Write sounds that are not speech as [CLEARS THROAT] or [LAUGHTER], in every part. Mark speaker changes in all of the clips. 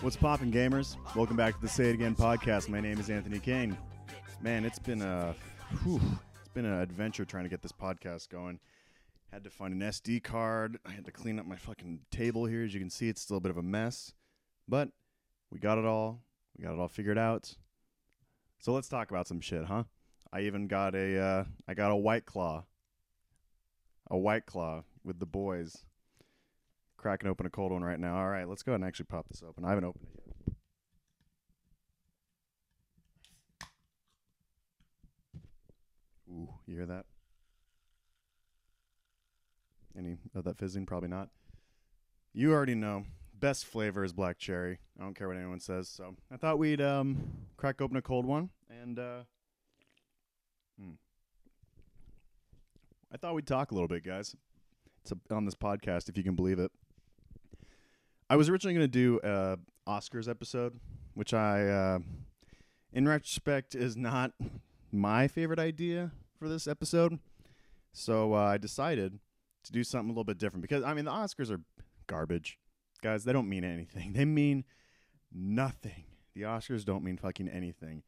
Speaker 1: What's poppin', gamers? Welcome back to the Say It Again podcast. My name is Anthony Kane. Man, it's been a whew, it's been an adventure trying to get this podcast going. Had to find an SD card. I had to clean up my fucking table here. As you can see, it's still a bit of a mess, but we got it all. We got it all figured out. So let's talk about some shit, huh? I even got a uh, I got a white claw, a white claw with the boys. Cracking open a cold one right now. All right, let's go ahead and actually pop this open. I haven't opened it yet. Ooh, you hear that? Any of that fizzing? Probably not. You already know. Best flavor is black cherry. I don't care what anyone says. So I thought we'd um, crack open a cold one, and uh, hmm. I thought we'd talk a little bit, guys. It's a, on this podcast, if you can believe it. I was originally going to do a Oscars episode, which I, uh, in retrospect, is not my favorite idea for this episode. So uh, I decided to do something a little bit different because I mean the Oscars are garbage, guys. They don't mean anything. [LAUGHS] They mean nothing. The Oscars don't mean fucking anything.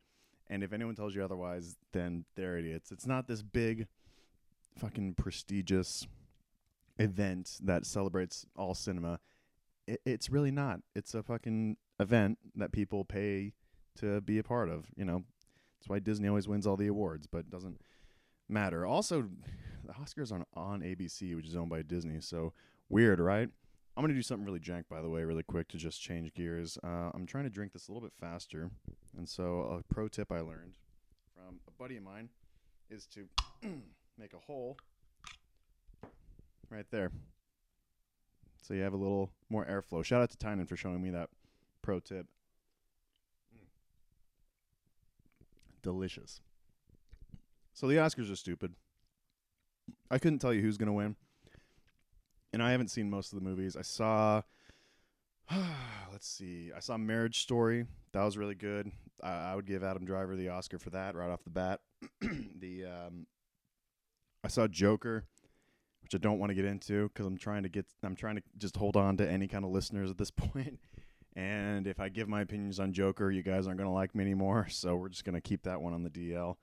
Speaker 1: And if anyone tells you otherwise, then they're idiots. It's not this big, fucking prestigious event that celebrates all cinema. It, it's really not. It's a fucking event that people pay to be a part of. You know, that's why Disney always wins all the awards, but it doesn't matter. Also, the Oscars are on ABC, which is owned by Disney. So weird, right? I'm gonna do something really jank, by the way, really quick to just change gears. Uh, I'm trying to drink this a little bit faster, and so a pro tip I learned from a buddy of mine is to [CLEARS THROAT] make a hole right there, so you have a little more airflow. Shout out to Tynan for showing me that pro tip. Delicious. So the Oscars are stupid. I couldn't tell you who's gonna win and I haven't seen most of the movies. I saw, [SIGHS] let's see, I saw Marriage Story. That was really good. I would give Adam Driver the Oscar for that right off the bat. [CLEARS THROAT] the um, I saw Joker, which I don't want to get into because I'm trying to get, I'm trying to just hold on to any kind of listeners at this [LAUGHS] point. And if I give my opinions on Joker, you guys aren't gonna like me anymore. [LAUGHS] So we're just gonna keep that one on the DL.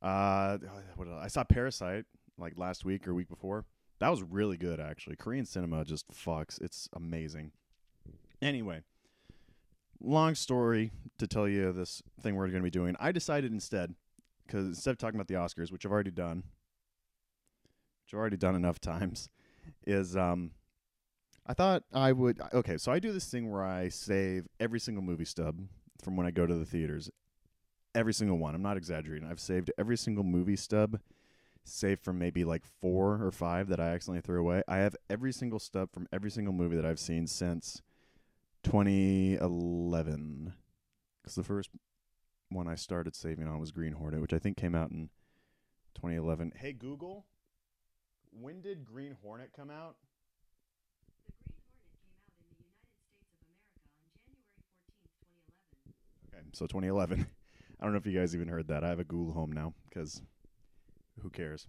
Speaker 1: Uh, what I saw Parasite like last week or week before. That was really good, actually. Korean cinema just fucks. It's amazing. Anyway, long story to tell you this thing we're going to be doing. I decided instead, because instead of talking about the Oscars, which I've already done, which I've already done enough [LAUGHS] times, is um, I thought I would. Okay, so I do this thing where I save every single movie stub from when I go to the theaters. Every single one. I'm not exaggerating. I've saved every single movie stub save from maybe like four or five that I accidentally threw away. I have every single stub from every single movie that I've seen since 2011. Because the first one I started saving on was Green Hornet, which I think came out in 2011. Hey, Google, when did Green Hornet come out? Okay, so 2011. I don't know if you guys even heard that. I have a Google Home now because who cares?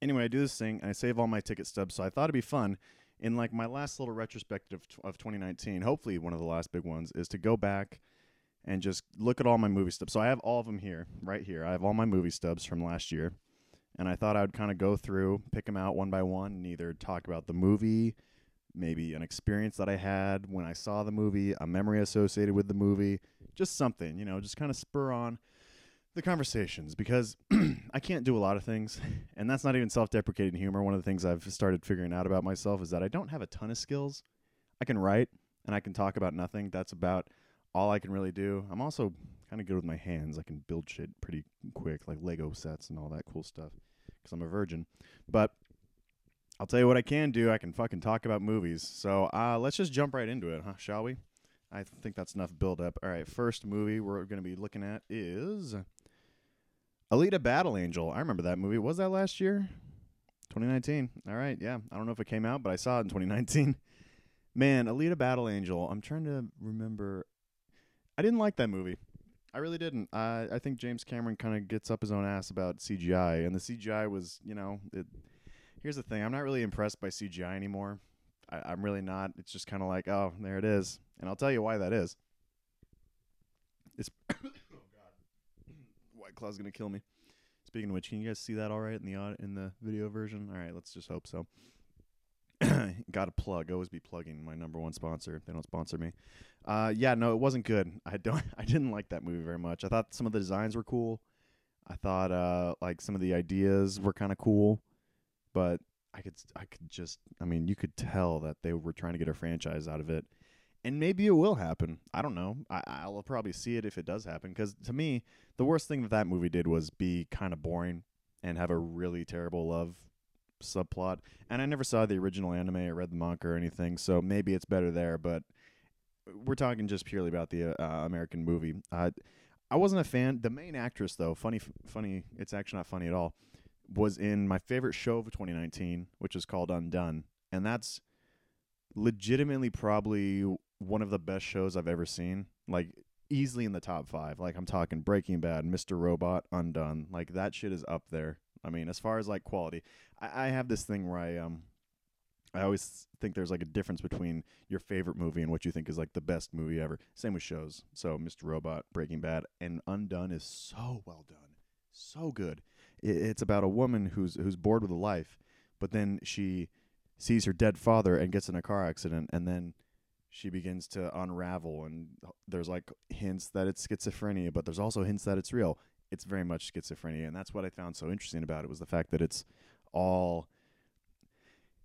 Speaker 1: Anyway, I do this thing and I save all my ticket stubs. So I thought it'd be fun in like my last little retrospective of 2019. Hopefully, one of the last big ones is to go back and just look at all my movie stubs. So I have all of them here, right here. I have all my movie stubs from last year, and I thought I would kind of go through, pick them out one by one, and either talk about the movie, maybe an experience that I had when I saw the movie, a memory associated with the movie, just something, you know, just kind of spur on the conversations because [CLEARS THROAT] I can't do a lot of things, and that's not even self-deprecating humor. One of the things I've started figuring out about myself is that I don't have a ton of skills. I can write and I can talk about nothing. That's about all I can really do. I'm also kind of good with my hands. I can build shit pretty quick, like Lego sets and all that cool stuff, because I'm a virgin. But I'll tell you what I can do. I can fucking talk about movies. So uh, let's just jump right into it, huh? Shall we? I think that's enough build up. All right, first movie we're going to be looking at is Alita Battle Angel. I remember that movie. Was that last year? 2019. All right, yeah. I don't know if it came out, but I saw it in 2019. Man, Alita Battle Angel. I'm trying to remember. I didn't like that movie. I really didn't. I I think James Cameron kind of gets up his own ass about CGI, and the CGI was, you know, it. Here's the thing. I'm not really impressed by CGI anymore. I, I'm really not. It's just kind of like, oh, there it is, and I'll tell you why that is. It's [COUGHS] oh god, [COUGHS] White Claw's gonna kill me. Speaking of which, can you guys see that all right in the in the video version? All right, let's just hope so. [COUGHS] Got to plug. Always be plugging my number one sponsor. They don't sponsor me. Uh, yeah, no, it wasn't good. [LAUGHS] I don't. I didn't like that movie very much. I thought some of the designs were cool. I thought uh, like some of the ideas were kind of cool, but I could I could just I mean you could tell that they were trying to get a franchise out of it, and maybe it will happen. I don't know. I, I'll probably see it if it does happen. Because to me, the worst thing that that movie did was be kind of boring and have a really terrible love subplot. And I never saw the original anime or read the manga or anything, so maybe it's better there. But we're talking just purely about the uh, American movie. Uh, I wasn't a fan. The main actress, though, funny, funny. It's actually not funny at all. Was in my favorite show of 2019, which is called Undone, and that's legitimately probably one of the best shows I've ever seen. Like easily in the top five. Like I'm talking Breaking Bad, Mr. Robot, Undone. Like that shit is up there. I mean, as far as like quality, I, I have this thing where I um I always think there's like a difference between your favorite movie and what you think is like the best movie ever. Same with shows. So Mr. Robot, Breaking Bad, and Undone is so well done, so good. It, it's about a woman who's who's bored with life, but then she sees her dead father and gets in a car accident, and then she begins to unravel. And there's like hints that it's schizophrenia, but there's also hints that it's real. It's very much schizophrenia, and that's what I found so interesting about it was the fact that it's all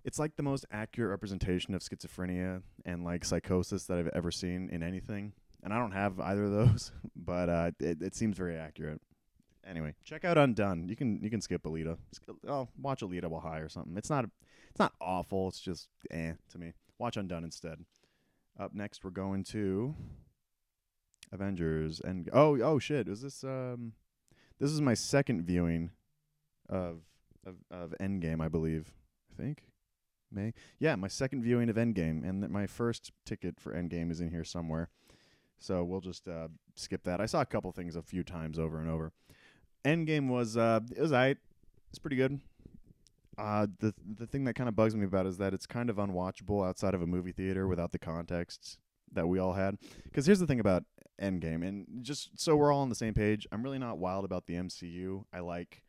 Speaker 1: it's like the most accurate representation of schizophrenia and like psychosis that I've ever seen in anything. And I don't have either of those, [LAUGHS] but uh, it, it seems very accurate. Anyway, check out Undone. You can you can skip Alita. Oh, watch Alita while high or something. It's not it's not awful. It's just eh to me. Watch Undone instead. Up next, we're going to Avengers and oh oh shit. Is this um this is my second viewing of of of Endgame, I believe. I think. May. Yeah, my second viewing of Endgame, and th- my first ticket for Endgame is in here somewhere. So we'll just uh, skip that. I saw a couple things a few times over and over. Endgame was uh, it was alright. It's pretty good. Uh, the the thing that kind of bugs me about is that it's kind of unwatchable outside of a movie theater without the context that we all had. Because here's the thing about Endgame, and just so we're all on the same page, I'm really not wild about the MCU. I like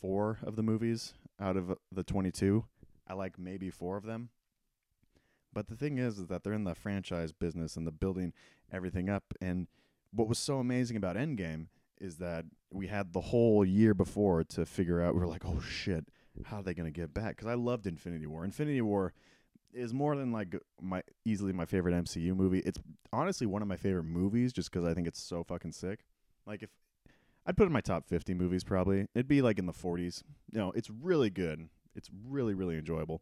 Speaker 1: four of the movies out of uh, the 22. I like maybe four of them. But the thing is, is that they're in the franchise business and the building everything up. And what was so amazing about Endgame is that we had the whole year before to figure out. We were like, oh shit, how are they going to get back? Because I loved Infinity War. Infinity War is more than like my easily my favorite MCU movie. It's honestly one of my favorite movies just because I think it's so fucking sick. Like if I'd put it in my top 50 movies probably. It'd be like in the 40s. You know, it's really good. It's really really enjoyable.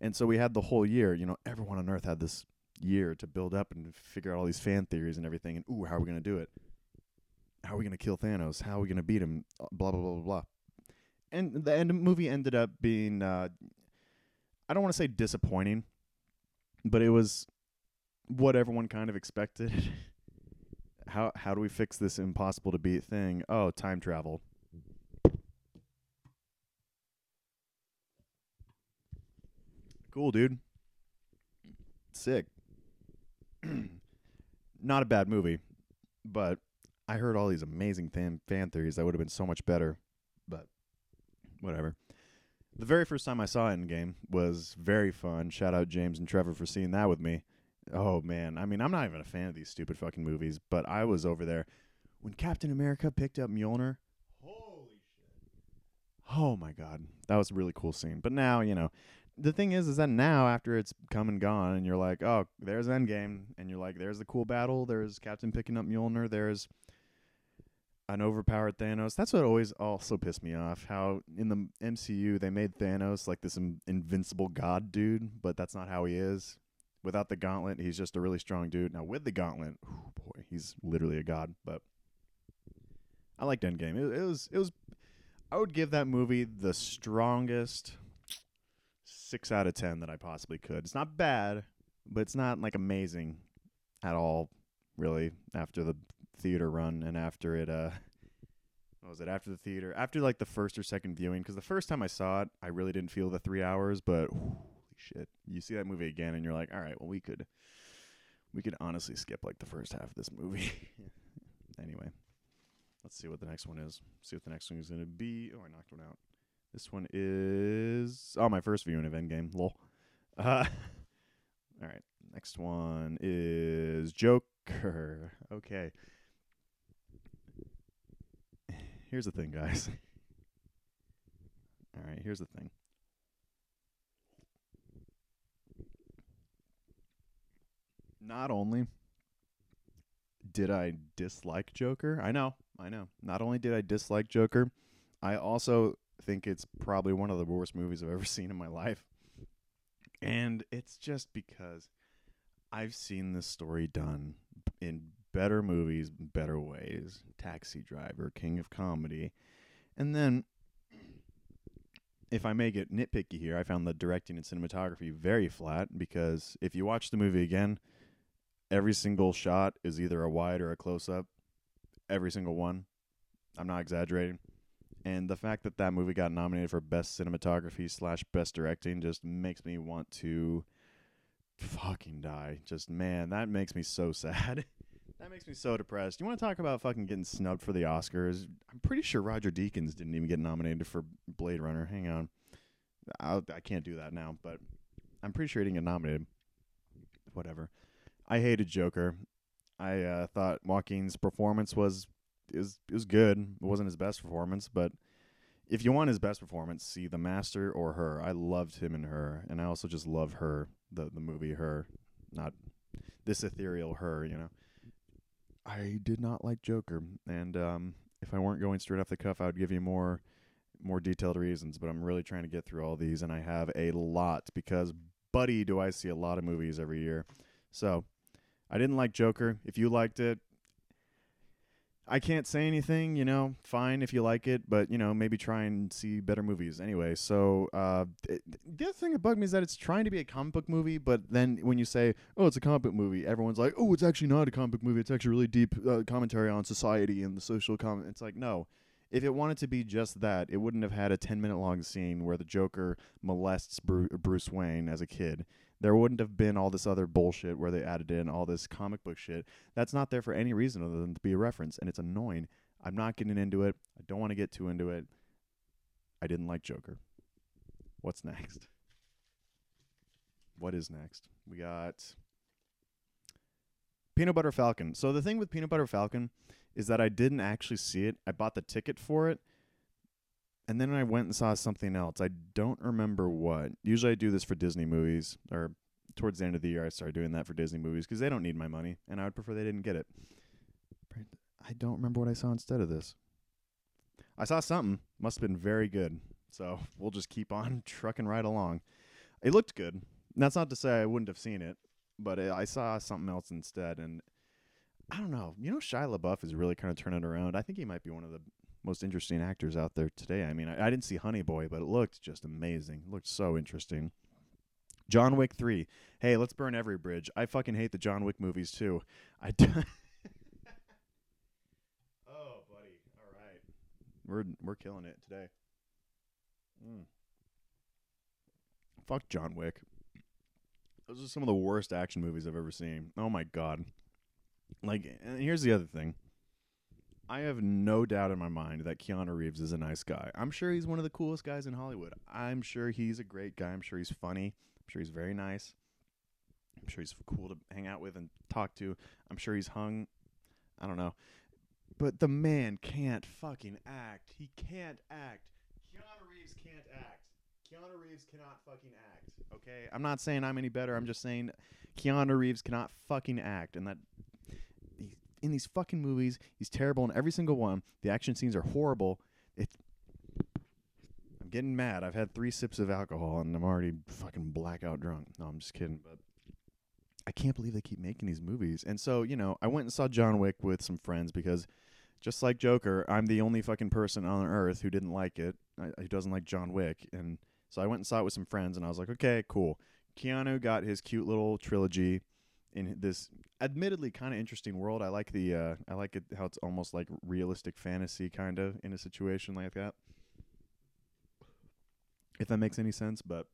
Speaker 1: And so we had the whole year, you know, everyone on earth had this year to build up and figure out all these fan theories and everything and ooh, how are we going to do it? How are we going to kill Thanos? How are we going to beat him? Uh, Blah blah blah blah blah. And the end movie ended up being uh I don't want to say disappointing, but it was what everyone kind of expected. [LAUGHS] how how do we fix this impossible to beat thing? Oh, time travel. Cool, dude. Sick. [CLEARS THROAT] Not a bad movie, but I heard all these amazing fan fan theories that would have been so much better, but whatever. The very first time I saw Endgame was very fun. Shout out James and Trevor for seeing that with me. Oh man, I mean, I'm not even a fan of these stupid fucking movies, but I was over there when Captain America picked up Mjolnir. Holy shit! Oh my god, that was a really cool scene. But now, you know, the thing is, is that now after it's come and gone, and you're like, oh, there's Endgame, and you're like, there's the cool battle, there's Captain picking up Mjolnir, there's an overpowered Thanos. That's what always also pissed me off. How in the MCU they made Thanos like this in- invincible god dude, but that's not how he is. Without the gauntlet, he's just a really strong dude. Now with the gauntlet, oh boy, he's literally a god. But I liked Endgame. It, it was it was. I would give that movie the strongest six out of ten that I possibly could. It's not bad, but it's not like amazing at all. Really, after the theater run and after it uh what was it? After the theater after like the first or second viewing because the first time I saw it I really didn't feel the three hours but holy shit. You see that movie again and you're like all right well we could we could honestly skip like the first half of this movie. [LAUGHS] Anyway let's see what the next one is. See what the next one is gonna be. Oh I knocked one out. This one is oh my first viewing of Endgame. Lol. Uh, [LAUGHS] all right next one is Joker. Okay here's the thing, guys. [LAUGHS] All right, here's the thing. Not only did I dislike Joker, I know, I know. Not only did I dislike Joker, I also think it's probably one of the worst movies I've [LAUGHS] ever seen in my life. And it's just because I've seen this story done in better movies, better ways. Taxi Driver, King of Comedy. And then, if I may get nitpicky here, I found the directing and cinematography very flat because if you watch the movie again, every single shot is either a wide or a close up. Every single one. I'm not exaggerating. And the fact that that movie got nominated for best cinematography slash best directing just makes me want to fucking die. Just man, that makes me so [LAUGHS] sad. That makes me so depressed. You want to talk about fucking getting snubbed for the Oscars? I'm pretty sure Roger Deakins didn't even get nominated for Blade Runner. Hang on, I'll, I can not do that now, but I'm pretty sure he didn't get nominated. Whatever. I hated Joker. I uh, thought Joaquin's performance was is was good. It wasn't his best performance, but if you want his best performance, see The Master or Her. I loved him and Her, and I also just love Her, the the movie Her, not this ethereal Her. You know. I did not like Joker, and um, if I weren't going straight off the cuff, I would give you more more detailed reasons. But I'm really trying to get through all these, and I have a lot because, buddy, do I see a lot of movies every year. So I didn't like Joker. If you liked it, I can't say anything, you know, fine if you like it, but, you know, maybe try and see better movies anyway. So, uh, the other thing that bugged me is that it's trying to be a comic book movie, but then when you say, oh, it's a comic book movie, everyone's like, oh, it's actually not a comic book movie. It's actually really deep uh, commentary on society and the social comment. It's like, no. If it wanted to be just that, it wouldn't have had a 10 minute long scene where the Joker molests Bruce Wayne as a kid there wouldn't have been all this other bullshit where they added in all this comic book shit. That's not there for any reason other than to be a reference, and it's annoying. I'm not getting into it. I don't want to get too into it. I didn't like Joker. What's next? What is next? We got Peanut Butter Falcon. So the thing with Peanut Butter Falcon is that I didn't actually see it. I bought the ticket for it and then I went and saw something else. I don't remember what. Usually I do this for Disney movies, or towards the end of the year I start doing that for Disney movies because they don't need my money, and I would prefer they didn't get it. I don't remember what I saw instead of this. I saw something. Must have been very good. So [LAUGHS] we'll just keep on [LAUGHS] trucking right along. It looked good. That's not to say I wouldn't have seen it, but I saw something else instead, and I don't know. You know, Shia LaBeouf is really kind of turning around. I think he might be one of the most interesting actors out there today. I mean, I, I didn't see Honey Boy, but it looked just amazing. It looked so interesting. John Wick 3. Hey, let's burn every bridge. I fucking hate the John Wick movies too. I d- [LAUGHS] Oh, buddy. All right. We're we're killing it today. Mm. Fuck John Wick. Those are some of the worst action movies I've ever seen. Oh my god. Like, and here's the other thing. I have no doubt in my mind that Keanu Reeves is a nice guy. I'm sure he's one of the coolest guys in Hollywood. I'm sure he's a great guy. I'm sure he's funny. I'm sure he's very nice. I'm sure he's cool to hang out with and talk to. I'm sure he's hung. I don't know. But the man can't fucking act. He can't act. Keanu Reeves can't act. Keanu Reeves cannot fucking act. Okay? I'm not saying I'm any better. I'm just saying Keanu Reeves cannot fucking act. And that in these fucking movies. He's terrible in every single one. The action scenes are horrible. It. I'm getting mad. I've had three sips of alcohol and I'm already fucking blackout drunk. No, I'm just kidding. But I can't believe they keep making these movies. And so, you know, I went and saw John Wick with some friends because just like Joker, I'm the only fucking person on earth who didn't like it, uh, uh, who doesn't like John Wick. And so I went and saw it with some friends and I was like, okay, cool. Keanu got his cute little trilogy in this admittedly kind of interesting world. I like the uh, I like it how it's almost like realistic fantasy kind of in a situation like that. If that makes any sense, but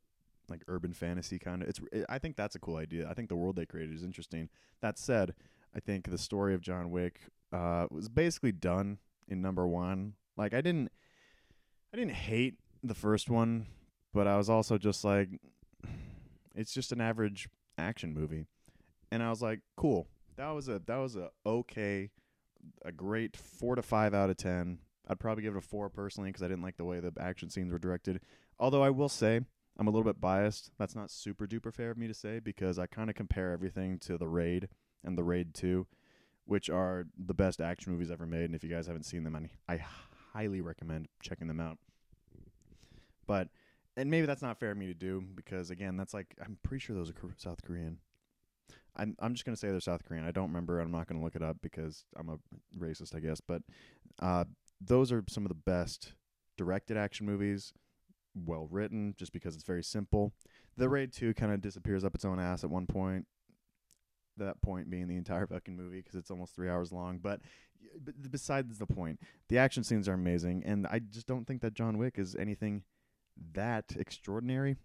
Speaker 1: like urban fantasy kind of it's it, I think that's a cool idea. I think the world they created is interesting. That said, I think the story of John Wick uh, was basically done in number 1. Like I didn't I didn't hate the first one, but I was also just like [SIGHS] it's just an average action movie. And I was like, cool. That was a that was a okay a great 4 to 5 out of 10. I'd probably give it a 4 personally cuz I didn't like the way the action scenes were directed. Although I will say I'm a little bit biased. That's not super duper fair of me to say because I kind of compare everything to The Raid and The Raid 2, which are the best action movies ever made. And if you guys haven't seen them, I, I highly recommend checking them out. But and maybe that's not fair of me to do because again, that's like I'm pretty sure those are South Korean. I'm I'm just gonna say they're South Korean. I don't remember. I'm not gonna look it up because I'm a racist, I guess. But uh, those are some of the best directed action movies well written just because it's very simple. The Raid 2 kind of disappears up its own ass at one point. That point being the entire fucking movie because it's almost three hours long. But, but besides the point, the action scenes are amazing, and I just don't think that John Wick is anything that extraordinary.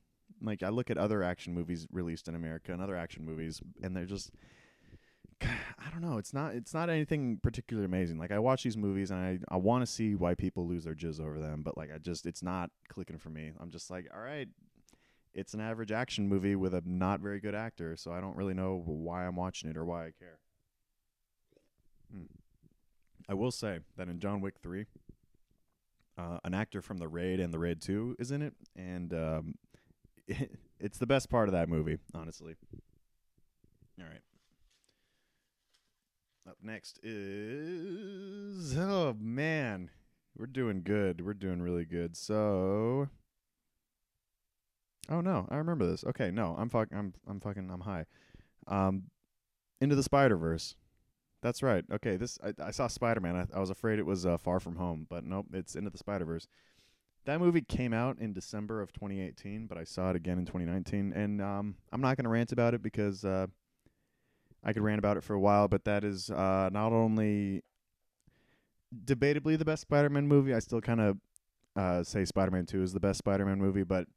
Speaker 1: Like I look at other action movies released in America and other action movies, and they're just [SIGHS] I don't know. It's not. It's not anything particularly amazing. Like I watch these movies and I I want to see why people lose their jizz over them, but like I just it's not clicking for me. I'm just like, all right, it's an average action movie with a not very good actor, so I don't really know why I'm watching it or why I care. Hmm. I will say that in John Wick three, uh, an actor from The Raid and The Raid Two is in it, and um, it, [LAUGHS] it's the best part of that movie, honestly. All right. Up next is oh man, we're doing good. We're doing really good. So, oh no, I remember this. Okay, no, I'm fuck, I'm I'm fucking, I'm high. Um, into the Spider Verse. That's right. Okay, this I, I saw Spider Man. I, I was afraid it was uh, Far From Home, but nope, it's Into the Spider Verse. That movie came out in December of 2018, but I saw it again in 2019, and um, I'm not gonna rant about it because uh, I could rant about it for a while, but that is uh, not only debatably the best Spider-Man movie. I still kind of uh, say Spider-Man Two is the best Spider-Man movie, but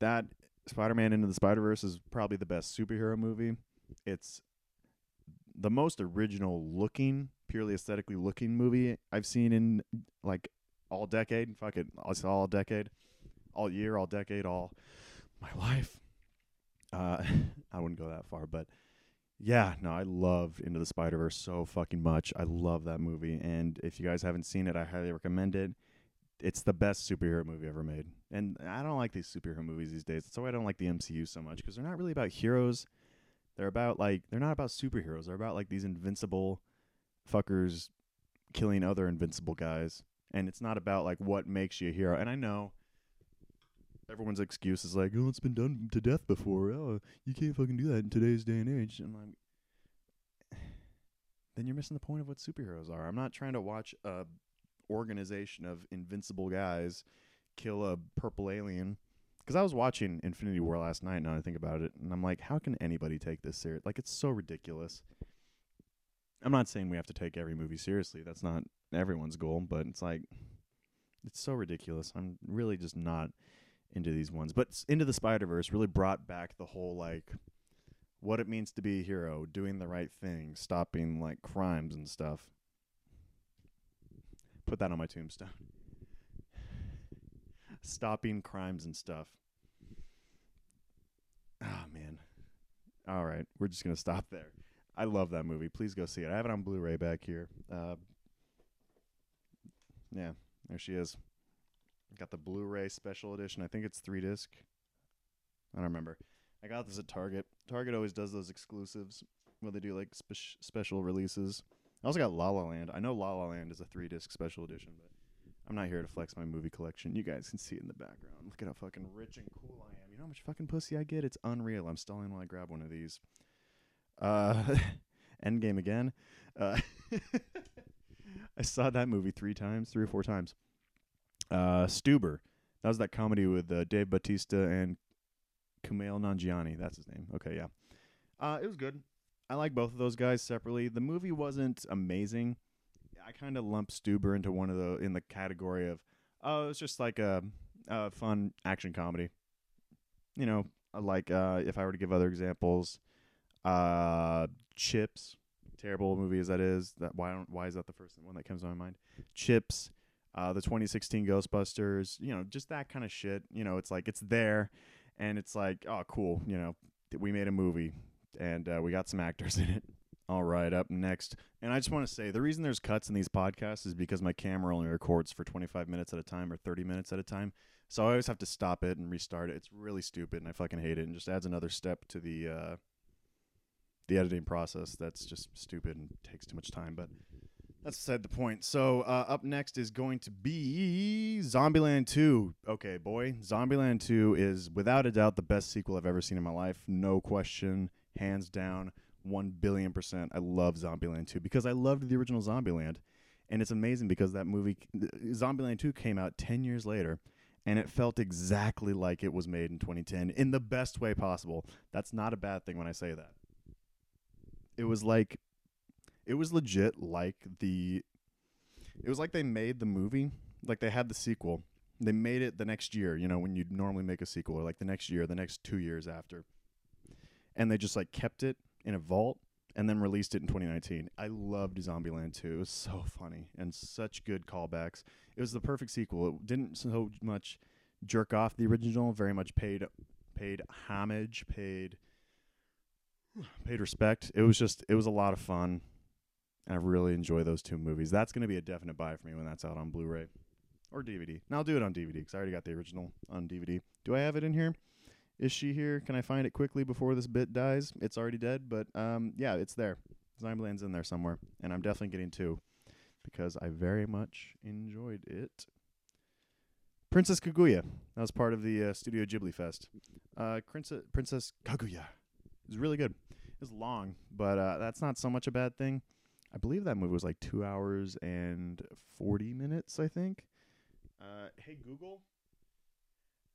Speaker 1: that Spider-Man Into the Spider-Verse is probably the best superhero movie. It's the most original looking, purely aesthetically looking movie I've seen in like all decade. Fuck it, I saw all decade, all year, all decade, all my life. Uh, [LAUGHS] I wouldn't go that far, but yeah, no, I love Into the Spider Verse so fucking much. I love that movie, and if you guys haven't seen it, I highly recommend it. It's the best superhero movie ever made, and I don't like these superhero movies these days. That's why I don't like the MCU so much because they're not really about heroes. They're about like they're not about superheroes. They're about like these invincible fuckers killing other invincible guys, and it's not about like what makes you a hero. And I know everyone's excuse is like, "Oh, it's been done to death before. Oh, you can't fucking do that in today's day and age." And I'm like, [SIGHS] then you're missing the point of what superheroes are. I'm not trying to watch a organization of invincible guys kill a purple alien. Because I was watching Infinity War last night, now I think about it, and I'm like, how can anybody take this serious? Like, it's so ridiculous. I'm not saying we have to take every movie seriously. That's not everyone's goal, but it's like, it's so ridiculous. I'm really just not into these ones. But Into the Spider Verse really brought back the whole like what it means to be a hero, doing the right thing, stopping like crimes and stuff. Put that on my tombstone. [SIGHS] stopping crimes and stuff. Oh man. All right, we're just gonna stop there. I love that movie. Please go see it. I have it on Blu-ray back here. Uh, yeah, there she is. Got the Blu-ray special edition. I think it's three disc. I don't remember. I got this at Target. Target always does those exclusives where they do like spe- special releases. I also got La La Land. I know La La Land is a three disc special edition, but I'm not here to flex my movie collection. You guys can see it in the background. Look at how fucking rich and cool I am. You know how much fucking pussy I get? It's unreal. I'm stalling while I grab one of these. Uh, [LAUGHS] Endgame again. Uh, [LAUGHS] I saw that movie three times, three or four times uh, Stuber. That was that comedy with uh, Dave Bautista and Kumail Nanjiani. That's his name. Okay, yeah. Uh, it was good. I like both of those guys separately. The movie wasn't amazing. I kind of lump Stuber into one of the in the category of oh, it's just like a, a fun action comedy. You know, like uh, if I were to give other examples, uh, Chips, terrible movie as that is. That why don't why is that the first one that comes to my mind? Chips, uh, the 2016 Ghostbusters. You know, just that kind of shit. You know, it's like it's there, and it's like oh cool. You know, we made a movie and uh, we got some actors [LAUGHS] in it. All right, up next. And I just want to say the reason there's cuts in these podcasts is because my camera only records for 25 minutes at a time or 30 minutes at a time. So I always have to stop it and restart it. It's really stupid and I fucking hate it and just adds another step to the uh, the editing process that's just stupid and takes too much time, but that's beside the point. So uh, up next is going to be Zombieland 2. Okay, boy, Zombieland 2 is without a doubt the best sequel I've ever seen in my life. No question, hands down, one billion percent. I love Zombieland 2 because I loved the original Zombieland, and it's amazing because that movie, Zombieland 2, came out ten years later. And it felt exactly like it was made in 2010 in the best way possible. That's not a bad thing when I say that it was like it was legit like the it was like they made the movie like they had the sequel. They made it the next year you know when you'd normally make a sequel or like the next year the next two years after. And they just like kept it in a vault and then released it in 2019 i loved zombieland 2 it was so funny and such good callbacks. It was the perfect sequel. It didn't so much jerk off the original very much paid paid homage paid paid respect. It was just it was a lot of fun. I really enjoy those two movies. That's going to be a definite buy for me when that's out on Blu-ray or DVD. Now I'll do it on DVD because I already got the original on DVD. Do I have it in here? Is she here? Can I find it quickly before this bit dies? It's already dead, but um, yeah, it's there. Zombieland's in there somewhere, and I'm definitely getting two because I very much enjoyed it. Princess Kaguya. That was part of the uh, Studio Ghibli Fest. Uh, Princess Princess Kaguya. Was really good. It was long, but uh, that's not so much a bad thing. I believe that movie was like two hours and 40 minutes, I think. Uh, hey, Google,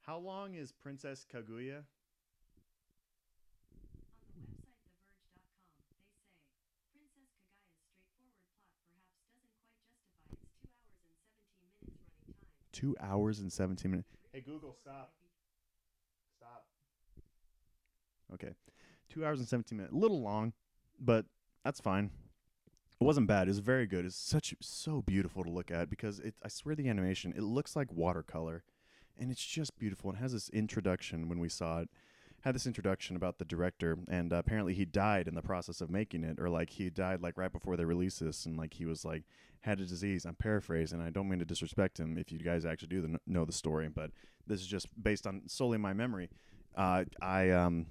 Speaker 1: how long is Princess Kaguya? Two hours and 17 minutes. Hey, Google, stop. Stop. Okay two hours and 17 minutes. A little long, but that's fine. It wasn't bad. It was very good. It's such so beautiful to look at because it. I swear the animation. It looks like watercolor, and it's just beautiful. It has this introduction when we saw it. Had this introduction about the director, and uh, apparently he died in the process of making it, or like he died like right before they released this, and like he was like had a disease. I'm paraphrasing. I don't mean to disrespect him if you guys actually do the, know the story, but this is just based on solely my memory. Uh, I um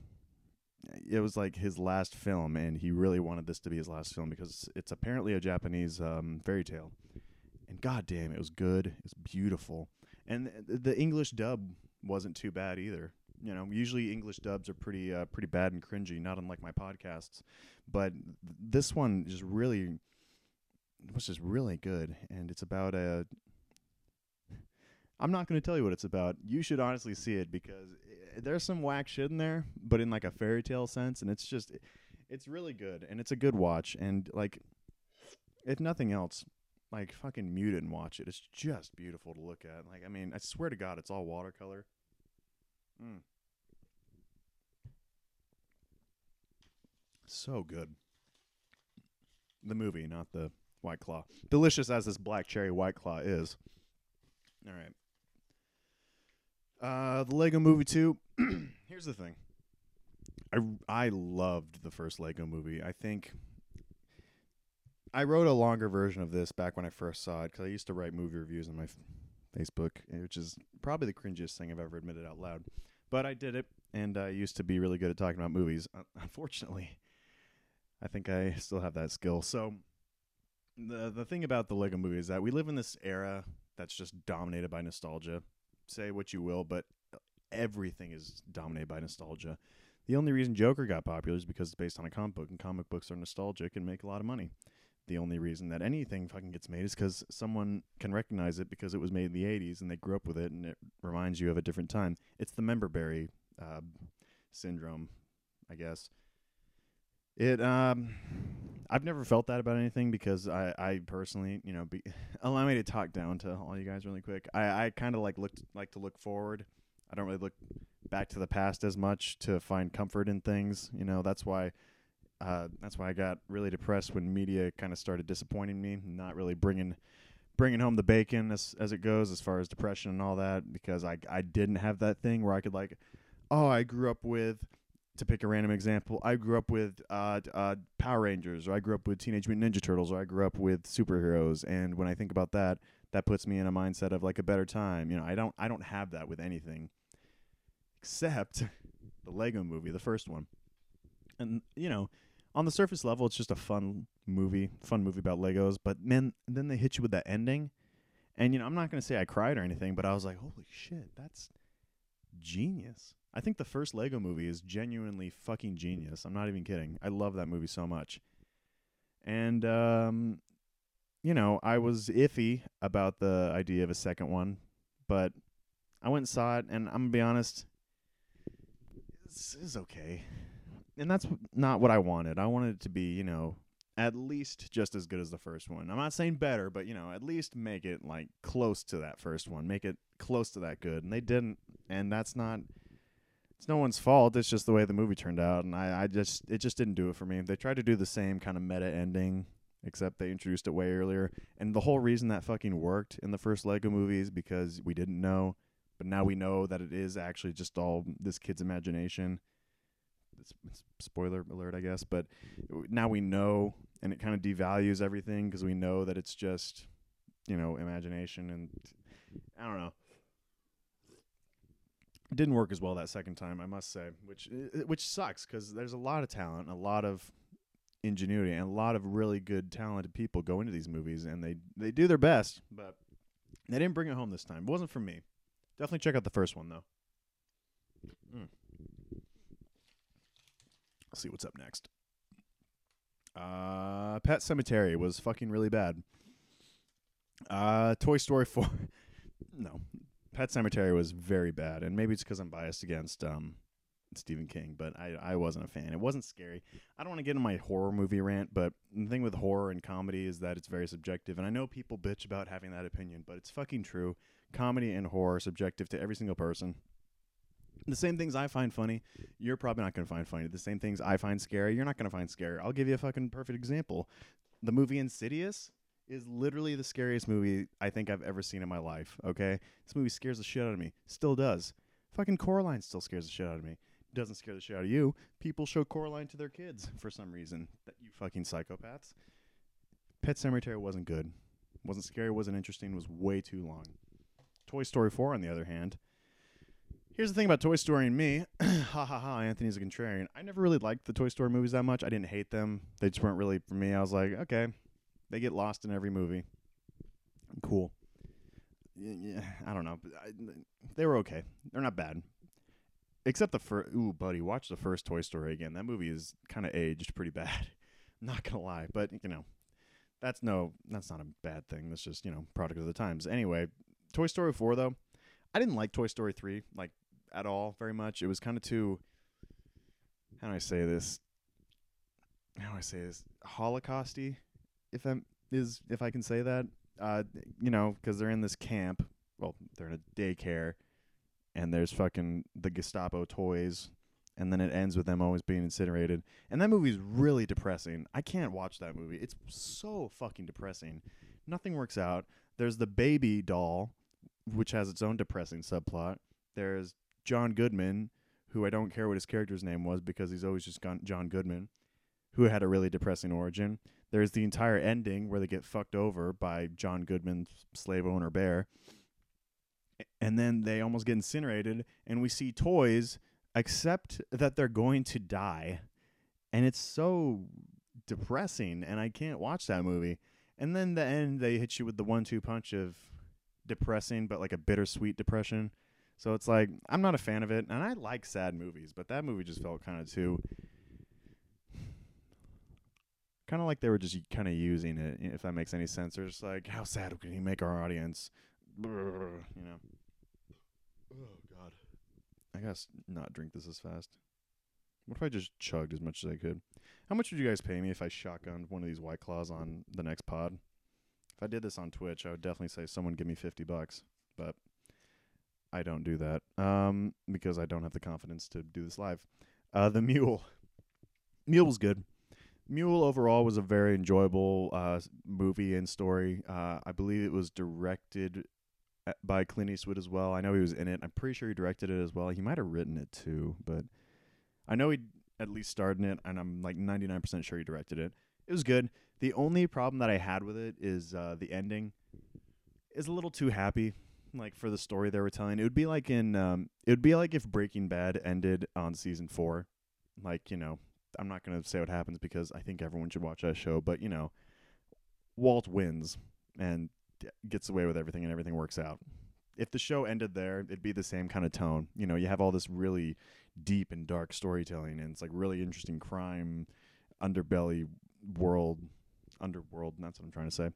Speaker 1: it was like his last film, and he really wanted this to be his last film because it's apparently a Japanese um, fairy tale. And goddamn, it was good. It's beautiful, and th- the English dub wasn't too bad either. You know, usually English dubs are pretty uh, pretty bad and cringy, not unlike my podcasts. But th- this one just really was just really good, and it's about a. [LAUGHS] I'm not going to tell you what it's about. You should honestly see it because there's some whack shit in there, but in like a fairy tale sense, and it's just it's really good and it's a good watch. And like, if nothing else, like fucking mute it and watch it. It's just beautiful to look at. Like, I mean, I swear to God, it's all watercolor. Mm. So good. The movie, not the White Claw. Delicious as this black cherry White Claw is. All right. Uh, the Lego Movie 2. [CLEARS THROAT] Here's the thing. I I loved the first Lego movie. I think I wrote a longer version of this back when I first saw it because I used to write movie reviews on my f- Facebook, which is probably the cringiest thing I've ever admitted out loud. But I did it, and I used to be really good at talking about movies. [LAUGHS] Unfortunately, I think I still have that skill. So the the thing about the Lego movie is that we live in this era that's just dominated by nostalgia say what you will, but everything is dominated by nostalgia. The only reason Joker got popular is because it's based on a comic book, and comic books are nostalgic and make a lot of money. The only reason that anything fucking gets made is because someone can recognize it because it was made in the 80s and they grew up with it and it reminds you of a different time. It's the memberberry uh, syndrome, I guess. It um I've never felt that about anything because I, I personally, you know, be, [LAUGHS] allow me to talk down to all you guys really quick. I, I kind of like look like to look forward. I don't really look back to the past as much to find comfort in things. You know, that's why uh, that's why I got really depressed when media kind of started disappointing me, not really bringing bringing home the bacon as as it goes as far as depression and all that because I I didn't have that thing where I could like oh I grew up with to pick a random example I grew up with uh, uh, Power Rangers or I grew up with Teenage Mutant Ninja Turtles or I grew up with superheroes and when I think about that that puts me in a mindset of like a better time you know I don't I don't have that with anything except [LAUGHS] the Lego movie the first one and you know on the surface level, it's just a fun movie, fun movie about Legos. But man, then they hit you with that ending, and you know, I'm not gonna say I cried or anything, but I was like, holy shit, that's genius. I think the first Lego movie is genuinely fucking genius. I'm not even kidding. I love that movie so much. And um, you know, I was iffy about the idea of a second one, but I went and saw it, and I'm gonna be honest, this is okay and that's not what I wanted. I wanted it to be, you know, at least just as good as the first one. I'm not saying better, but you know, at least make it like close to that first one. Make it close to that good. And they didn't, and that's not it's no one's fault. It's just the way the movie turned out, and I, I just it just didn't do it for me. They tried to do the same kind of meta ending, except they introduced it way earlier. And the whole reason that fucking worked in the first Lego movie is because we didn't know, but now we know that it is actually just all this kid's imagination It's spoiler alert, I guess. But now we know, and it kind of devalues everything because we know that it's just, you know, imagination, and I don't know. It didn't work as well that second time, I must say, which which sucks because there's a lot of talent, a lot of ingenuity, and a lot of really good, talented people go into these movies, and they they do their best, but they didn't bring it home this time. It wasn't for me. Definitely check out the first one though. Mm. Let's see what's up next. Uh, Pet Sematary was fucking really bad. Uh, Toy Story 4. [LAUGHS] no. Pet Sematary was very bad, and maybe it's because I'm biased against um, Stephen King, but I, I wasn't a fan. It wasn't scary. I don't want to get in my horror movie rant, but the thing with horror and comedy is that it's very subjective, and I know people bitch about having that opinion, but it's fucking true. Comedy and horror are subjective to every single person. The same things I find funny, you're probably not going to find funny. The same things I find scary, you're not going to find scary. I'll give you a fucking perfect example. The movie Insidious is literally the scariest movie I think I've ever seen in my life. Okay, this movie scares the shit out of me. Still does. Fucking Coraline still scares the shit out of me. Doesn't scare the shit out of you. People show Coraline to their kids for some reason. That you fucking psychopaths. Pet Sematary wasn't good. Wasn't scary. Wasn't interesting. Was way too long. Toy Story 4, on the other hand, Here's the thing about Toy Story and me. [COUGHS] ha ha ha. Anthony's a contrarian. I never really liked the Toy Story movies that much. I didn't hate them. They just weren't really for me. I was like, okay, they get lost in every movie. Cool. Yeah, I don't know. They were okay. They're not bad. Except the first. Ooh, buddy, watch the first Toy Story again. That movie is kind of aged pretty bad. [LAUGHS] not gonna lie, but you know, that's no, that's not a bad thing. That's just you know, product of the times. Anyway, Toy Story four though, I didn't like Toy Story three. Like at all very much. It was kind of too. How do I say this? How do I say this? Holocausty, if I'm is if I can say that. Uh, you know, because they're in this camp. Well, they're in a daycare, and there's fucking the Gestapo toys, and then it ends with them always being incinerated. And that movie's really depressing. I can't watch that movie. It's so fucking depressing. Nothing works out. There's the baby doll, which has its own depressing subplot. There's John Goodman, who I don't care what his character's name was because he's always just John Goodman, who had a really depressing origin. There's the entire ending where they get fucked over by John Goodman's slave owner bear. And then they almost get incinerated, and we see toys accept that they're going to die. And it's so depressing, and I can't watch that movie. And then the end, they hit you with the one two punch of depressing, but like a bittersweet depression. So it's like I'm not a fan of it, and I like sad movies, but that movie just felt kind of too, kind of like they were just kind of using it. If that makes any sense, they're just like, how sad can you make our audience? You know. Oh God, I gotta not drink this as fast. What if I just chugged as much as I could? How much would you guys pay me if I shotgunned one of these White Claws on the next pod? If I did this on Twitch, I would definitely say someone give me 50 bucks, but I don't do that um, because I don't have the confidence to do this live. Uh, the Mule. Mule was good. Mule overall was a very enjoyable uh, movie and story. Uh, I believe it was directed uh, by Clint Eastwood as well. I know he was in it. I'm pretty sure he directed it as well. He might have written it too, but I know he at least starred in it, and I'm like 99% sure he directed it. It was good. The only problem that I had with it is uh, the ending is a little too happy, like for the story they were telling. It would be like in, um, it would be like if Breaking Bad ended on season four, like you know, I'm not gonna say what happens because I think everyone should watch that show, but you know, Walt wins and gets away with everything, and everything works out. If the show ended there, it'd be the same kind of tone. You know, you have all this really deep and dark storytelling, and it's like really interesting crime underbelly world, underworld. And that's what I'm trying to say.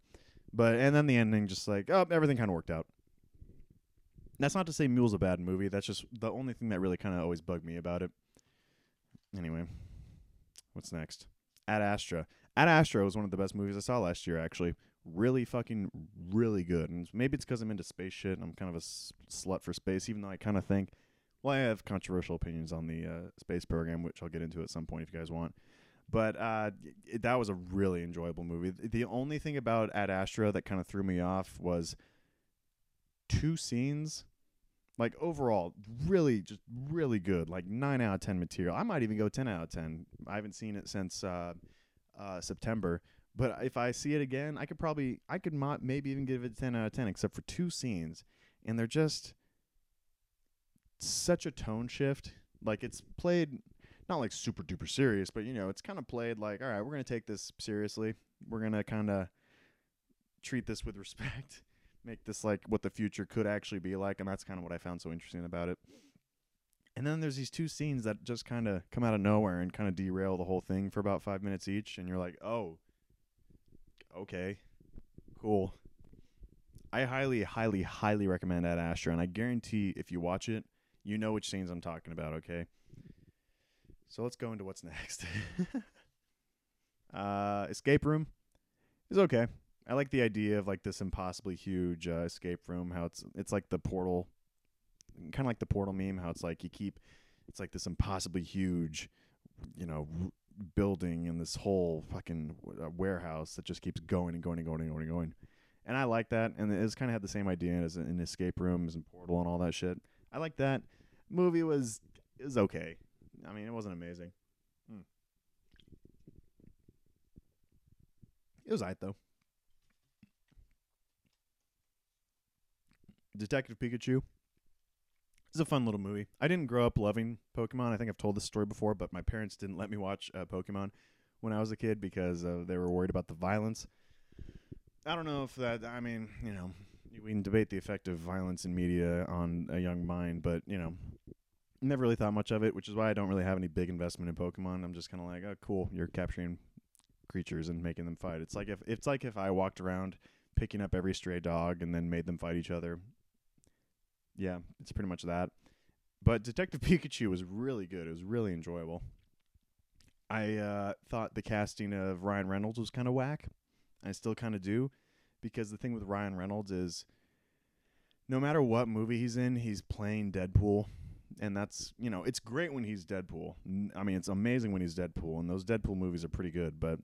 Speaker 1: But and then the ending, just like oh, everything kind of worked out. That's not to say Mule's a bad movie. That's just the only thing that really kind of always bugged me about it. Anyway, what's next? Ad Astra. Ad Astra was one of the best movies I saw last year. Actually, really fucking really good. And maybe it's because I'm into space shit. And I'm kind of a s- slut for space, even though I kind of think well, I have controversial opinions on the uh, space program, which I'll get into at some point if you guys want. But uh, it, that was a really enjoyable movie. The only thing about Ad Astra that kind of threw me off was two scenes. Like overall, really, just really good. Like nine out of ten material. I might even go ten out of ten. I haven't seen it since uh, uh, September, but if I see it again, I could probably, I could mo- maybe even give it ten out of ten, except for two scenes, and they're just such a tone shift. Like it's played not like super duper serious, but you know, it's kind of played like, all right, we're gonna take this seriously. We're gonna kind of treat this with [LAUGHS] respect, make this like what the future could actually be like, and that's kind of what I found so interesting about it. And then there's these two scenes that just kind of come out of nowhere and kind of derail the whole thing for about five minutes each, and you're like, oh, okay, cool. I highly, highly, highly recommend Ad Astra, and I guarantee if you watch it, you know which scenes I'm talking about, okay? So let's go into what's [LAUGHS] next. uh, escape room is okay. I like the idea of like this impossibly huge uh, escape room. How it's it's like the portal, kind of like the portal meme. How it's like you keep, it's like this impossibly huge, you know, r- building in this whole fucking uh, warehouse that just keeps going and going and going and going and going. And I like that. And it's kind of had the same idea as an escape rooms and portal and all that shit. I like that. Movie was is okay. I mean, it wasn't amazing. Hmm. It was alright though. Detective Pikachu is a fun little movie. I didn't grow up loving Pokemon. I think I've told this story before, but my parents didn't let me watch uh, Pokemon when I was a kid because uh, they were worried about the violence. I don't know if that. I mean, you know, we can debate the effect of violence in media on a young mind, but you know, never really thought much of it, which is why I don't really have any big investment in Pokemon. I'm just kind of like, oh, cool, you're capturing creatures and making them fight. It's like if it's like if I walked around picking up every stray dog and then made them fight each other. Yeah, it's pretty much that. But Detective [LAUGHS] Pikachu was really good. It was really enjoyable. I uh, thought the casting of Ryan Reynolds was kind of whack. I still kind of do because the thing with Ryan Reynolds is no matter what movie he's in, he's playing Deadpool. And that's, you know, it's great when he's Deadpool. I mean, it's amazing when he's Deadpool, and those Deadpool movies are pretty good. But,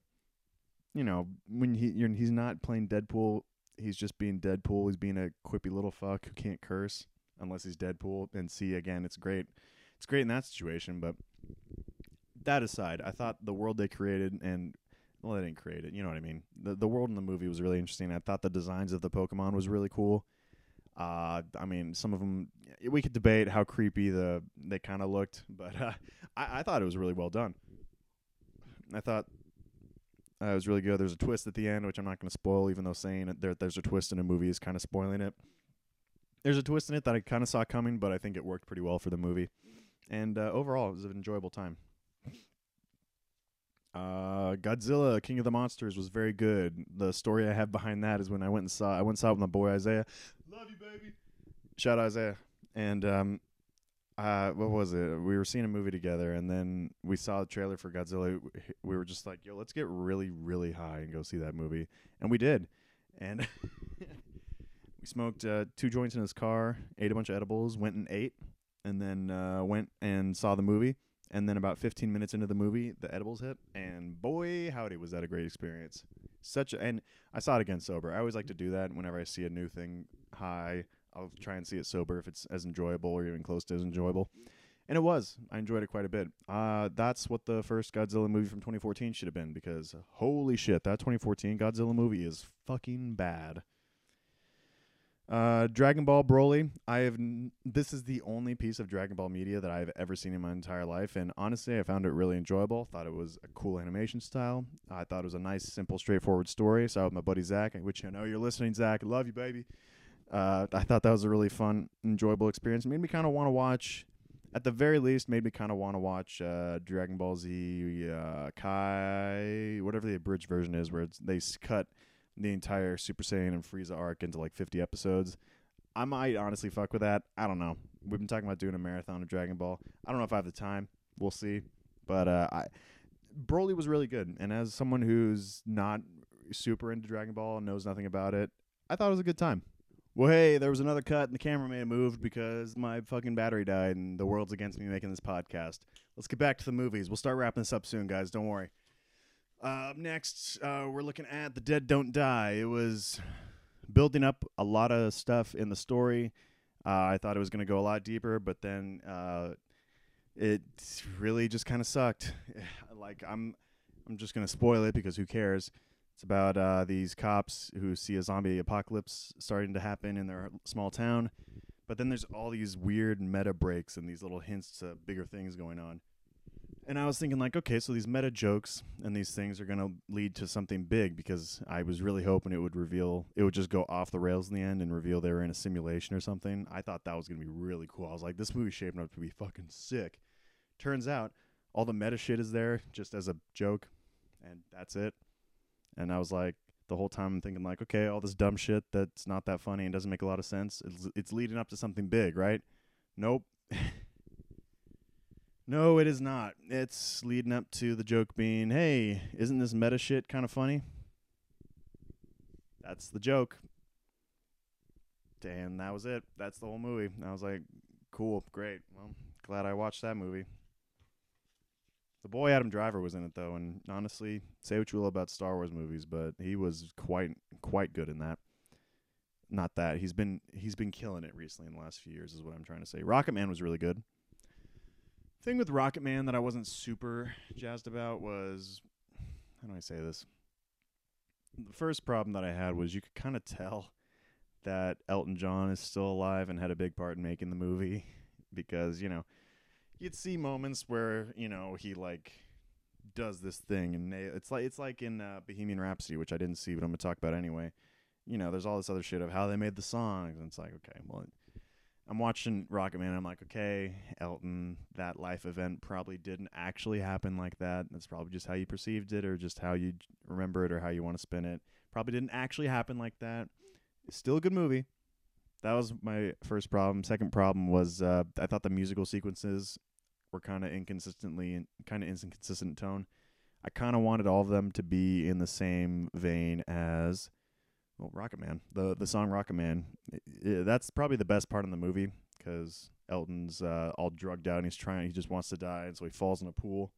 Speaker 1: you know, when he he's not playing Deadpool, he's just being Deadpool. He's being a quippy little fuck who can't curse unless he's Deadpool. And see, again, it's great. It's great in that situation. But that aside, I thought the world they created and well, they didn't create it. You know what I mean. The the world in the movie was really interesting. I thought the designs of the Pokemon was really cool. Uh, I mean, some of them we could debate how creepy the they kind of looked, [LAUGHS] but uh, I, I thought it was really well done. I thought uh, it was really good. There's a twist at the end, which I'm not going to spoil, even though saying there, there's a twist in a movie is kind of spoiling it there's a twist in it that I kind of saw coming, but I think it worked pretty well for the movie. And uh, overall, it was an enjoyable time. Uh, Godzilla, King of the Monsters was very good. The story I have behind that is when I went and saw I went and saw it with my boy Isaiah. Love you, baby. Shout out Isaiah. And um, uh, what was it? We were seeing a movie together, and then we saw the trailer for Godzilla. We were just like, "Yo, let's get really, really high and go see that movie," and we did. And [LAUGHS] We smoked uh, two joints in his car, ate a bunch of edibles, went and ate, and then uh, went and saw the movie. And then about 15 minutes into the movie, the edibles hit, and boy, howdy, was that a great experience! Such a, and I saw it again sober. I always like to do that whenever I see a new thing high. I'll try and see it sober if it's as enjoyable or even close to as enjoyable. And it was. I enjoyed it quite a bit. Uh, that's what the first Godzilla movie from 2014 should have been because holy shit, that 2014 Godzilla movie is fucking bad. Uh, Dragon Ball Broly. I have. N- this is the only piece of Dragon Ball media that I've ever seen in my entire life, and honestly, I found it really enjoyable. Thought it was a cool animation style. I thought it was a nice, simple, straightforward story. So with my buddy Zach, which I know you're listening, Zach, love you, baby. Uh, I thought that was a really fun, enjoyable experience. It made me kind of want to watch. At the very least, made me kind of want to watch uh, Dragon Ball Z uh, Kai, whatever the abridged version is, where they cut the entire Super Saiyan and Frieza arc into like 50 episodes. I might honestly fuck with that. I don't know. We've been talking about doing a marathon of Dragon Ball. I don't know if I have the time. We'll see. But uh, I, Broly was really good, and as someone who's not super into Dragon Ball and knows nothing about it, I thought it was a good time. Well, hey, there was another cut, and the camera may have moved because my fucking battery died, and the world's against me making this podcast. Let's get back to the movies. We'll start wrapping this up soon, guys. Don't worry. Uh, up next, uh, we're looking at The Dead Don't Die. It was building up a lot of stuff in the story. Uh, I thought it was going to go a lot deeper, but then uh, it really just kind of sucked. [SIGHS] like I'm, I'm just going to spoil it because who cares? It's about uh, these cops who see a zombie apocalypse starting to happen in their small town, but then there's all these weird meta breaks and these little hints to bigger things going on. And I was thinking, like, okay, so these meta jokes and these things are going to lead to something big because I was really hoping it would reveal, it would just go off the rails in the end and reveal they were in a simulation or something. I thought that was going to be really cool. I was like, this movie's shaping up to be fucking sick. Turns out all the meta shit is there just as a joke, and that's it. And I was like, the whole time I'm thinking, like, okay, all this dumb shit that's not that funny and doesn't make a lot of sense, it's, it's leading up to something big, right? Nope. [LAUGHS] No, it is not. It's leading up to the joke being, hey, isn't this meta shit kind of funny? That's the joke. And that was it. That's the whole movie. And I was like, cool, great. Well, glad I watched that movie. The boy Adam Driver was in it though, and honestly, say what you will about Star Wars movies, but he was quite quite good in that. Not that he's been he's been killing it recently in the last few years, is what I'm trying to say. Rocket Man was really good thing with Rocket Man that I wasn't super jazzed about was how do I say this? The first problem that I had was you could kind of tell that Elton John is still alive and had a big part in making the movie because, you know, you'd see moments where, you know, he like does this thing and it's like it's like in uh, Bohemian Rhapsody, which I didn't see, but I'm going to talk about anyway. You know, there's all this other shit of how they made the songs and it's like, okay, well, I'm watching Rocket Man. I'm like, okay, Elton, that life event probably didn't actually happen like that. That's probably just how you perceived it, or just how you remember it, or how you want to spin it. Probably didn't actually happen like that. Still a good movie. That was my first problem. Second problem was uh, I thought the musical sequences were kind of inconsistently kind of inconsistent tone. I kind of wanted all of them to be in the same vein as well, Rocket Man, the the song Rocket Man, that's probably the best part in the movie because Elton's uh, all drugged out and he's trying, he just wants to die, and so he falls in a pool.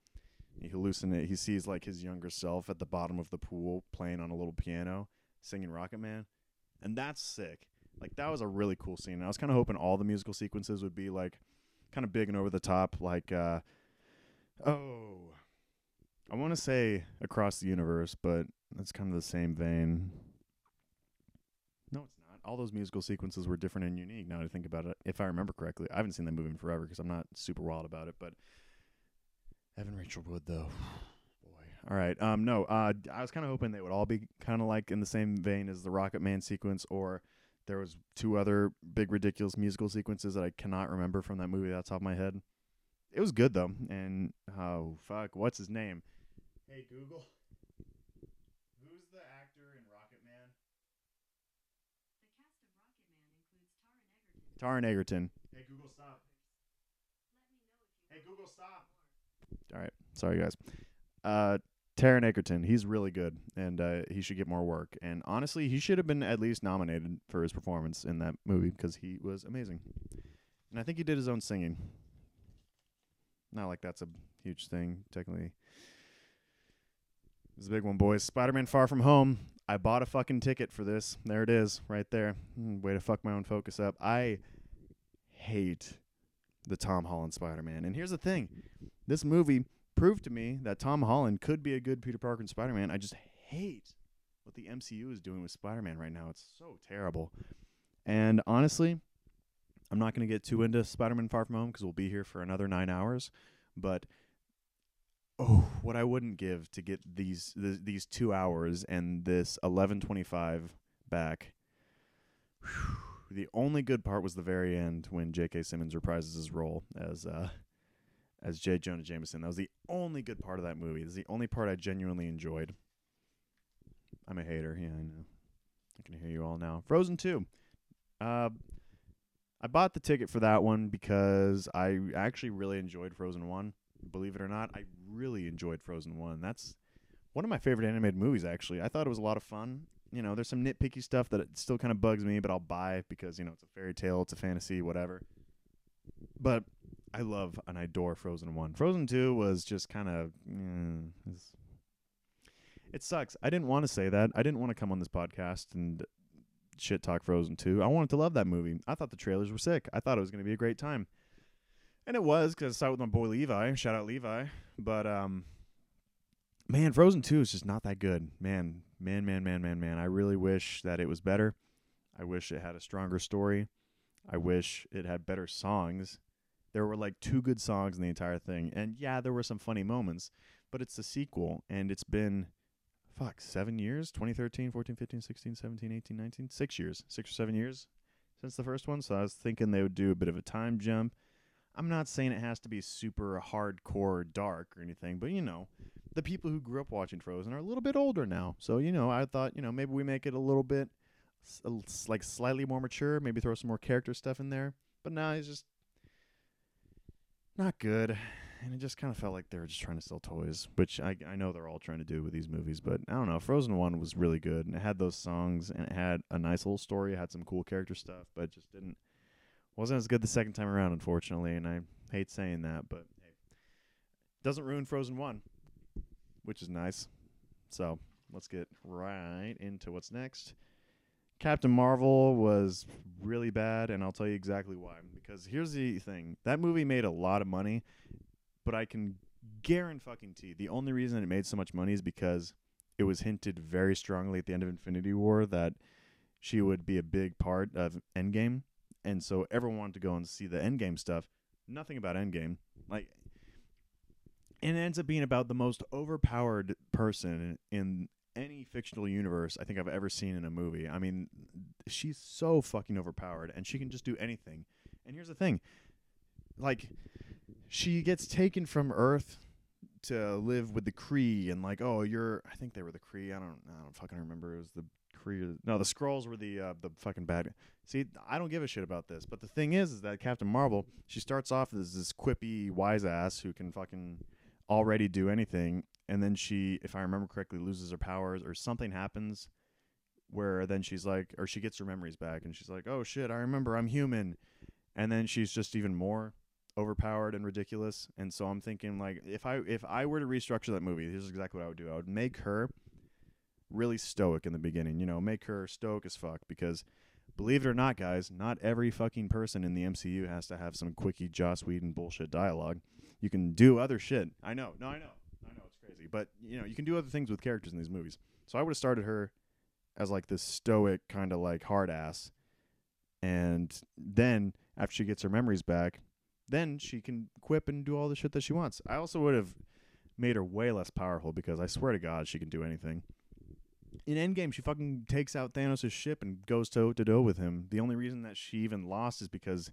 Speaker 1: He hallucinates. He sees like his younger self at the bottom of the pool playing on a little piano, singing Rocket Man, and that's sick. Like that was a really cool scene. And I was kind of hoping all the musical sequences would be like kind of big and over the top, like uh, oh, I want to say across the universe, but that's kind of the same vein all those musical sequences were different and unique. Now that I think about it, if I remember correctly, I haven't seen that movie in forever because I'm not super wild about it. But Evan Rachel Wood, though, [SIGHS] boy. All right. Um, no, uh, I was kind of hoping they would all be kind of like in the same vein as the Rocket Man sequence, or there was two other big ridiculous musical sequences that I cannot remember from that movie. That's off my head. It was good though, and oh fuck, what's his name? Hey Google.
Speaker 2: Taron Egerton.
Speaker 1: Hey Google, stop.
Speaker 2: Hey
Speaker 1: Google, stop. All right, sorry guys. Uh, Taron Egerton, he's really good, and uh, he should get more work. And honestly, he should have been at least nominated for his performance in that movie because he was amazing. And I think he did his own singing. Not like that's a huge thing, technically. It's a big one, boys. Spider Man Far From Home. I bought a fucking ticket for this. There it is, right there. Hmm, way to fuck my own focus up. I hate the Tom Holland Spider Man. And here's the thing this movie proved to me that Tom Holland could be a good Peter Parker and Spider Man. I just hate what the MCU is doing with Spider Man right now. It's so terrible. And honestly, I'm not going to get too into Spider Man Far From Home because we'll be here for another nine hours. But oh, what I wouldn't give to get these th- these two hours and this 11:25 back. Whew. The only good part was the very end when J.K. Simmons reprises his role as uh, as J. Jonah Jameson. That was the only good part of that movie. Is the only part I genuinely enjoyed. I'm a hater. Yeah, I know. I can hear you all now. Frozen 2. Uh, I bought the ticket for that one because I actually really enjoyed Frozen 1. Believe it or not, I really enjoyed Frozen 1. That's one of my favorite animated movies, actually. I thought it was a lot of fun. You know, there's some nitpicky stuff that still kind of bugs me, but I'll buy because, you know, it's a fairy tale, it's a fantasy, whatever. But I love and I adore Frozen 1. Frozen 2 was just kind of. Mm, it sucks. I didn't want to say that. I didn't want to come on this podcast and shit talk Frozen 2. I wanted to love that movie. I thought the trailers were sick. I thought it was going to be a great time. And it was because I saw it with my boy Levi. Shout out Levi. But, um, man, Frozen 2 is just not that good. Man, man, man, man, man, man. I really wish that it was better. I wish it had a stronger story. I wish it had better songs. There were like two good songs in the entire thing. And yeah, there were some funny moments, but it's the sequel and it's been fuck, 7 years, 2013, 14, 15, 16, 17, 18, 19, 6 years, 6 or 7 years since the first one. So I was thinking they would do a bit of a time jump. I'm not saying it has to be super hardcore dark or anything, but you know, the people who grew up watching Frozen are a little bit older now. So, you know, I thought, you know, maybe we make it a little bit like slightly more mature, maybe throw some more character stuff in there. But now it's just not good. And it just kind of felt like they were just trying to sell toys, which I, I know they're all trying to do with these movies. But I don't know. Frozen 1 was really good. And it had those songs and it had a nice little story. It had some cool character stuff, but it just didn't. Wasn't as good the second time around, unfortunately. And I hate saying that, but. Doesn't ruin Frozen 1, which is nice. So let's get right into what's next. Captain Marvel was really bad, and I'll tell you exactly why. Because here's the thing: that movie made a lot of money, but I can guarantee the only reason it made so much money is because it was hinted very strongly at the end of Infinity War that she would be a big part of Endgame, and so everyone wanted to go and see the Endgame stuff. Nothing about Endgame, like, it ends up being about the most overpowered person in any fictional universe I think I've ever seen in a movie. I mean, she's so fucking overpowered and she can just do anything. And here's the thing. Like she gets taken from Earth to live with the Kree and like, oh, you're I think they were the Kree. I don't I don't fucking remember. It was the Kree. No, the Skrulls were the uh, the fucking bad. See, I don't give a shit about this. But the thing is is that Captain Marvel, she starts off as this quippy wise ass who can fucking already do anything and then she if i remember correctly loses her powers or something happens where then she's like or she gets her memories back and she's like oh shit i remember i'm human. And then she's just even more overpowered and ridiculous. And so i'm thinking like if i if i were to restructure that movie here's exactly what i would do. I would make her really stoic in the beginning you know make her stoic as fuck because believe it or not guys not every fucking person in the mcu has to have some quickie joss whedon bullshit dialogue you can do other shit i know no i know I know it's crazy, but you know you can do other things with characters in these movies. So I would have started her as like this stoic kind of like hard ass, and then after she gets her memories back, then she can quip and do all the shit that she wants. I also would have made her way less powerful because I swear to God she can do anything. In Endgame, she fucking takes out Thanos' ship and goes toe to toe with him. The only reason that she even lost is because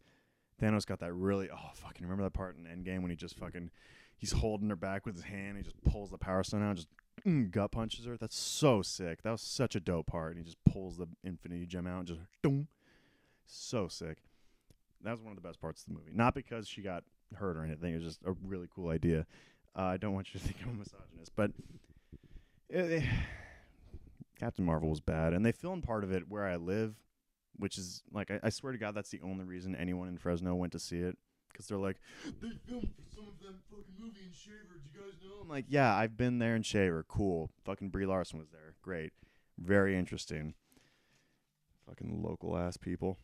Speaker 1: Thanos got that really oh fucking remember that part in Endgame when he just fucking he's holding her back with his hand. He just pulls the power stone out, and just mm, gut punches her. That's so sick. That was such a dope part. And he just pulls the Infinity Gem out and just boom, so sick. That was one of the best parts of the movie. Not because she got hurt or anything. It's just a really cool idea. Uh, I don't want you to [LAUGHS] think I'm a misogynist, but it, [SIGHS] Captain Marvel was bad, and they filmed part of it where I live, which is like I, I swear to God, that's the only reason anyone in Fresno went to see it because they're like they filmed some of them fucking movie in Shaver. Do you guys know? I'm like, yeah, I've been there in Shaver. Cool. Fucking Brie Larson was there. Great. Very interesting. Fucking local ass people.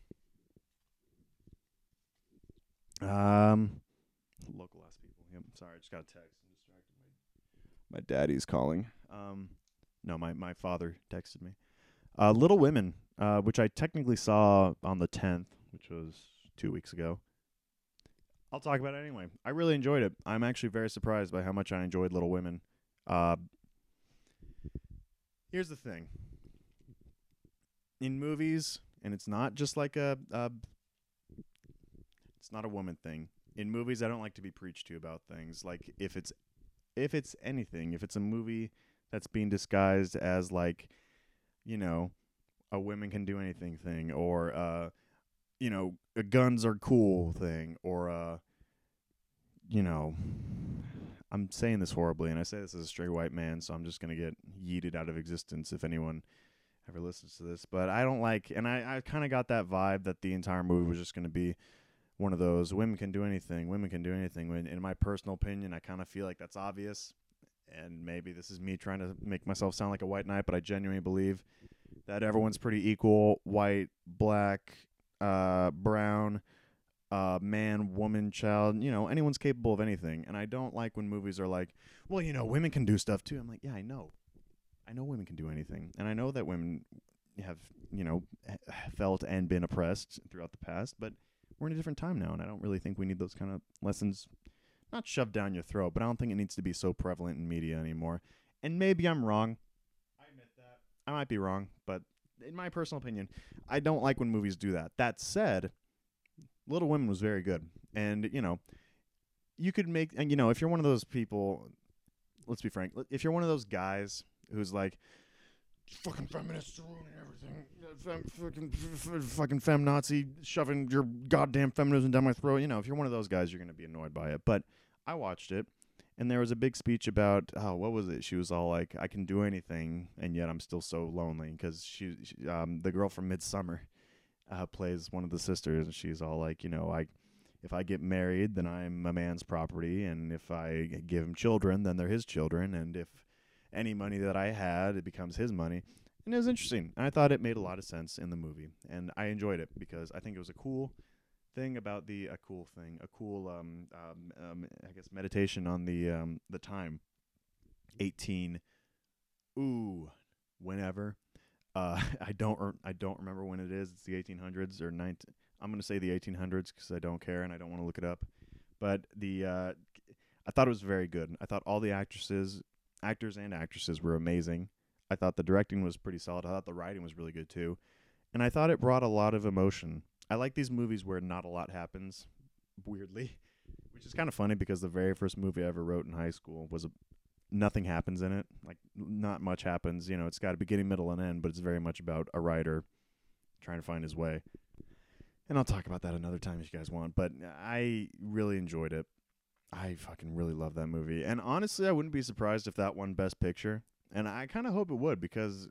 Speaker 1: Um, local ass people. Yep. Sorry, I just got a text. I'm distracted. My, my daddy's calling. Um, no, my my father texted me. Uh, Little Women, uh, which I technically saw on the 10th, which was two weeks ago. I'll talk about it anyway. I really enjoyed it. I'm actually very surprised by how much I enjoyed Little Women. Uh, here's the thing. In movies, and it's not just like a, a it's not a woman thing. In movies, I don't like to be preached to about things. Like if it's if it's anything, if it's a movie that's being disguised as like, you know, a women can do anything thing, or uh, you know, guns are cool thing, or uh, you know, I'm saying this horribly, and I say this as a straight white man, so I'm just gonna get yeeted out of existence if anyone ever listens to this. But I don't like, and I I kind of got that vibe that the entire movie was just gonna be one of those women can do anything, women can do anything. When in my personal opinion, I kind of feel like that's obvious, and maybe this is me trying to make myself sound like a white knight, but I genuinely believe that everyone's pretty equal, white, black, uh, brown, uh, man, woman, child. You know, anyone's capable of anything. And I don't like when movies are like, well, you know, women can do stuff too. I'm like, yeah, I know, I know women can do anything, and I know that women have, you know, [SIGHS] felt and been oppressed throughout the past, but we're in a different time now, and I don't really think we need those kind of lessons not shoved down your throat, but I don't think it needs to be so prevalent in media anymore. And maybe I'm wrong. I might be wrong, but in my personal opinion, I don't like when movies do that. That said, Little Women was very good. And, you know, you could make and you know, if you're one of those people, let's be frank, if you're one of those guys who's like fucking feminists ruining everything. Fem, fucking, f- fucking feminazi shoving your goddamn feminism down my throat. You know, if you're one of those guys, you're going to be annoyed by it. But I watched it, and there was a big speech about, oh, what was it? She was all like, I can do anything, and yet I'm still so lonely. Because she, she um, the girl from Midsummer uh, plays one of the sisters, and she's all like, you know, I. If I get married, then I'm a man's property, and if I give him children, then they're his children, and if any money that I had, it becomes his money. And it was interesting. I thought it made a lot of sense in the movie. And I enjoyed it because I think it was a cool thing about the a cool thing, a cool um, um, um I guess meditation on the um the time. 18 ooh whenever uh [LAUGHS] I don't re- I don't remember when it is. It's the 1800s or 19 I'm to say the 1800s cuz I don't care and I don't want to look it up. But the uh I thought it was very good. I thought all the actresses actors and actresses were amazing. I thought the directing was pretty solid. I thought the writing was really good too. And I thought it brought a lot of emotion. I like these movies where not a lot happens, weirdly, [LAUGHS] which is kind of funny because the very first movie I ever wrote in high school was a, nothing happens in it. Like not much happens. You know, it's got a beginning, middle, and end, but it's very much about a writer trying to find his way. And I'll talk about that another time if you guys want. But I really enjoyed it. I fucking really love that movie. And honestly, I wouldn't be surprised if that won Best Picture. And I kind of hope it would because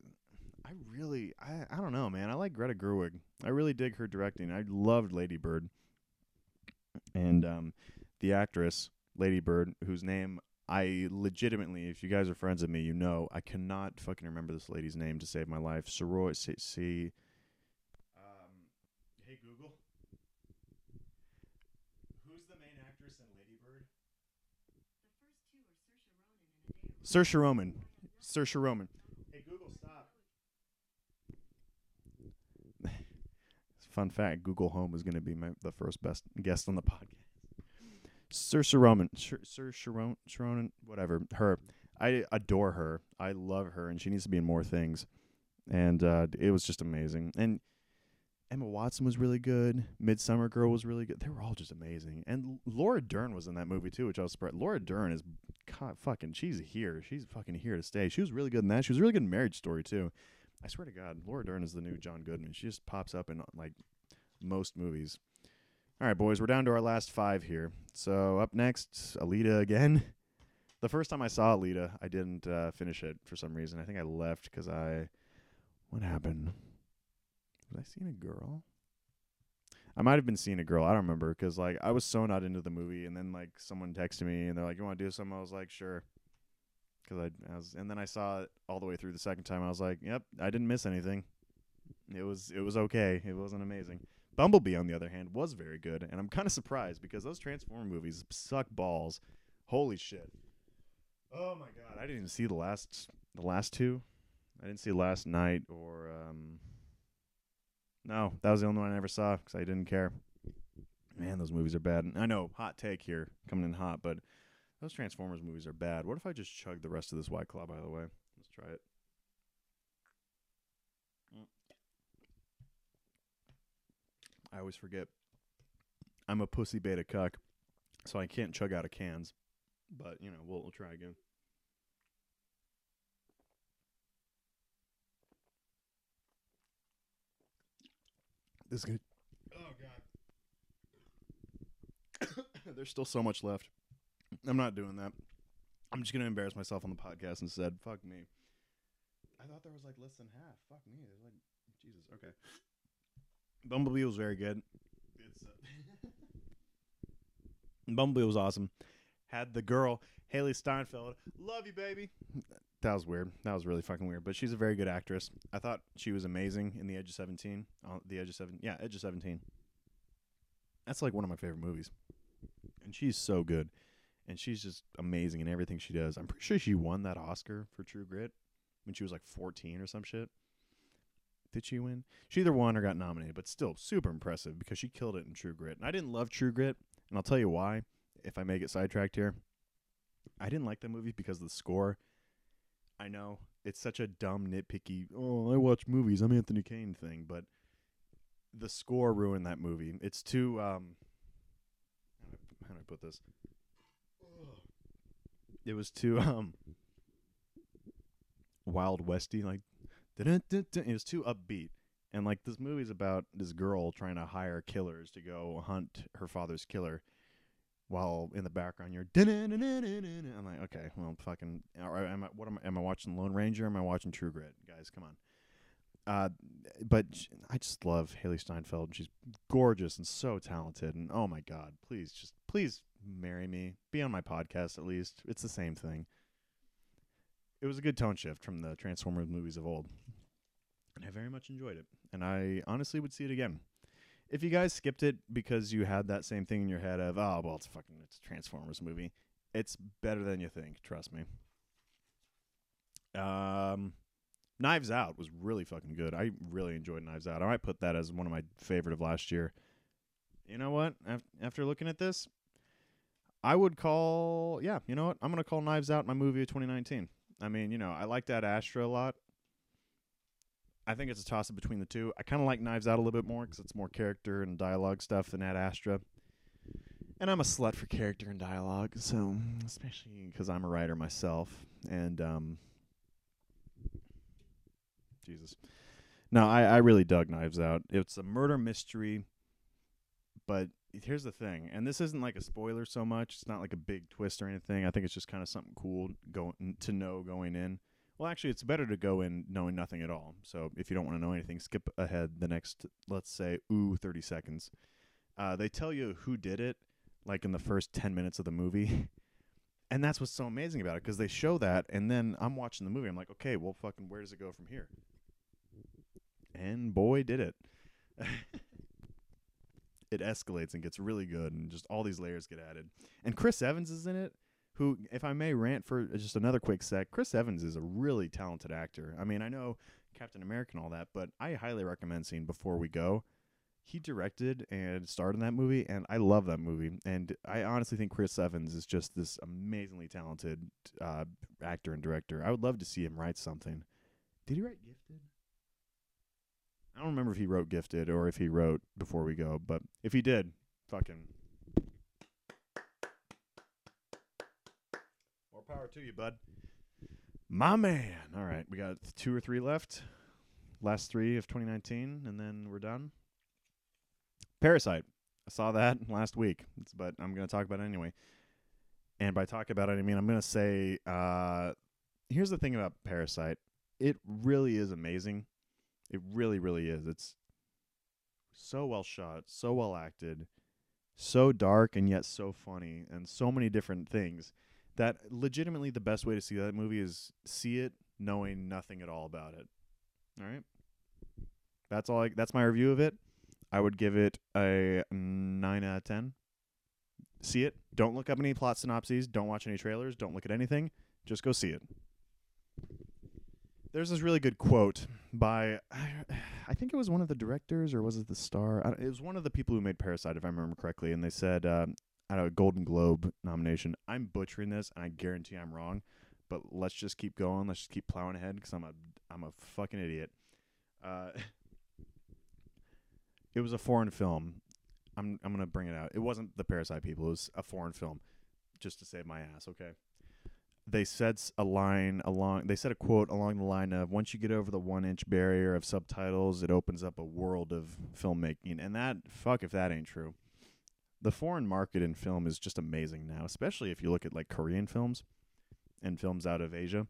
Speaker 1: I really, I, I don't know, man. I like Greta Gerwig. I really dig her directing. I loved Lady Bird. And um, the actress, Lady Bird, whose name I legitimately, if you guys are friends with me, you know, I cannot fucking remember this lady's name to save my life. Soroy, see, see um, hey Google, who's the main actress in Lady Bird? The first Saoirse Ronan. Saoirse Ronan. Hey Google, stop. Fun fact: Google Home is going to be my the first best guest on the podcast. Sir Ronan, Saoirse Ronan, Ronan, whatever. Her, I adore her. I love her, and she needs to be in more things. And uh, it was just amazing. And Emma Watson was really good. Midsummer Girl was really good. They were all just amazing. And Laura Dern was in that movie too, which I was surprised. Laura Dern is God, fucking, she's here. She's fucking here to stay. She was really good in that. She was really good in Marriage Story too. I swear to God, Laura Dern is the new John Goodman. She just pops up in like most movies. All right, boys, we're down to our last five here. So up next, Alita again. [LAUGHS] The first time I saw Alita, I didn't uh, finish it for some reason. I think I left because I. What happened? Was I seeing a girl? I might have been seeing a girl. I don't remember because like I was so not into the movie, and then like someone texted me and they're like, "You want to do something?" I was like, "Sure." Because I, I was, and then I saw it all the way through the second time. I was like, "Yep, I didn't miss anything. It was it was okay. It wasn't amazing." Bumblebee, on the other hand, was very good, and I'm kind of surprised because those Transformer movies suck balls. Holy shit! Oh my god, I didn't even see the last the last two. I didn't see Last Knight or um. No, that was the only one I ever saw because I didn't care. Man, those movies are bad. I know, hot take here, coming in hot, but those Transformers movies are bad. What if I just chug the rest of this White Claw? By the way, let's try it. I always forget. I'm a pussy beta cuck, so I can't chug out of cans. But you know, we'll, we'll try again. This is good. Oh god. [COUGHS] There's still so much left. I'm not doing that. I'm just gonna embarrass myself on the podcast and said, Fuck me. I thought there was like less than half. Fuck me. There's like Jesus. Okay. Bumblebee was very good. It's uh, [LAUGHS] Bumblebee was awesome. Had the girl Hailee Steinfeld. Love you, baby. That was weird. That was really fucking weird. But she's a very good actress. I thought she was amazing in The Edge of Seventeen. On the Edge of Seven. Yeah, Edge of Seventeen. That's like one of my favorite movies. And she's so good. And she's just amazing in everything she does. I'm pretty sure she won that Oscar for True Grit when she was like 14 or some shit. Did she win? She either won or got nominated, but still super impressive because she killed it in True Grit. And I didn't love True Grit, and I'll tell you why. If I may get sidetracked here, I didn't like that movie because of the score. I know it's such a dumb, nitpicky. Oh, I watch movies. I'm Anthony Kane thing, but the score ruined that movie. It's too. Um, how do I put this? It was too [LAUGHS] um wild westy, like it was too upbeat. And like this movie's about this girl trying to hire killers to go hunt her father's killer, while in the background you're. I'm like, okay, well, fucking. Right, am I, what am I? Am I watching Lone Ranger? Or am I watching True Grit? Guys, come on. Uh, but I just love Hailee Steinfeld. She's gorgeous and so talented. And oh my god, please just please marry me. Be on my podcast at least. It's the same thing. It was a good tone shift from the Transformers movies of old. And I very much enjoyed it. And I honestly would see it again. If you guys skipped it because you had that same thing in your head of, oh well it's fucking it's a Transformers movie, it's better than you think, trust me. Um Knives Out was really fucking good. I really enjoyed Knives Out. I might put that as one of my favorite of last year. You know what? After looking at this, I would call, yeah, you know what? I'm going to call Knives Out my movie of 2019. I mean, you know, I like Ad Astra a lot. I think it's a toss up between the two. I kind of like Knives Out a little bit more because it's more character and dialogue stuff than Ad Astra. And I'm a slut for character and dialogue, so especially because I'm a writer myself. And um, Jesus. No, I, I really dug Knives Out. It's a murder mystery, but here's the thing, and this isn't like a spoiler so much. It's not like a big twist or anything. I think it's just kind of something cool going to know going in. Well, actually, it's better to go in knowing nothing at all. So if you don't want to know anything, skip ahead the next, let's say, ooh, 30 seconds. Uh, they tell you who did it, like in the first 10 minutes of the movie. [LAUGHS] And that's what's so amazing about it because they show that, and then I'm watching the movie. I'm like, okay, well, fucking, where does it go from here? And boy, did it. [LAUGHS] it escalates and gets really good, and just all these layers get added. And Chris Evans is in it, who, if I may rant for just another quick sec, Chris Evans is a really talented actor. I mean, I know Captain America and all that, but I highly recommend seeing Before We Go. He directed and starred in that movie, and I love that movie. And I honestly think Chris Evans is just this amazingly talented uh, actor and director. I would love to see him write something. Did he write Gifted? I don't remember if he wrote Gifted or if he wrote Before We Go, but if he did, fucking more power to you, bud. My man. All right, we got two or three left. Last three of 2019, and then we're done. Parasite. I saw that [LAUGHS] last week, but I'm going to talk about it anyway. And by talk about it, I mean I'm going to say uh, here's the thing about Parasite. It really is amazing. It really, really is. It's so well shot, so well acted, so dark and yet so funny, and so many different things that legitimately the best way to see that movie is see it knowing nothing at all about it. All right. That's all I, that's my review of it. I would give it a 9 out of 10. See it. Don't look up any plot synopses, don't watch any trailers, don't look at anything. Just go see it. There's this really good quote by, I think it was one of the directors or was it the star? It was one of the people who made Parasite, if I remember correctly, and they said um, at a Golden Globe nomination, "I'm butchering this, and I guarantee I'm wrong, but let's just keep going. Let's just keep plowing ahead because I'm a I'm a fucking idiot." Uh, [LAUGHS] it was a foreign film. I'm I'm gonna bring it out. It wasn't the Parasite people. It was a foreign film, just to save my ass. Okay. They said a line along. They said a quote along the line of, "Once you get over the one inch barrier of subtitles, it opens up a world of filmmaking." And that fuck if that ain't true. The foreign market in film is just amazing now, especially if you look at like Korean films and films out of Asia.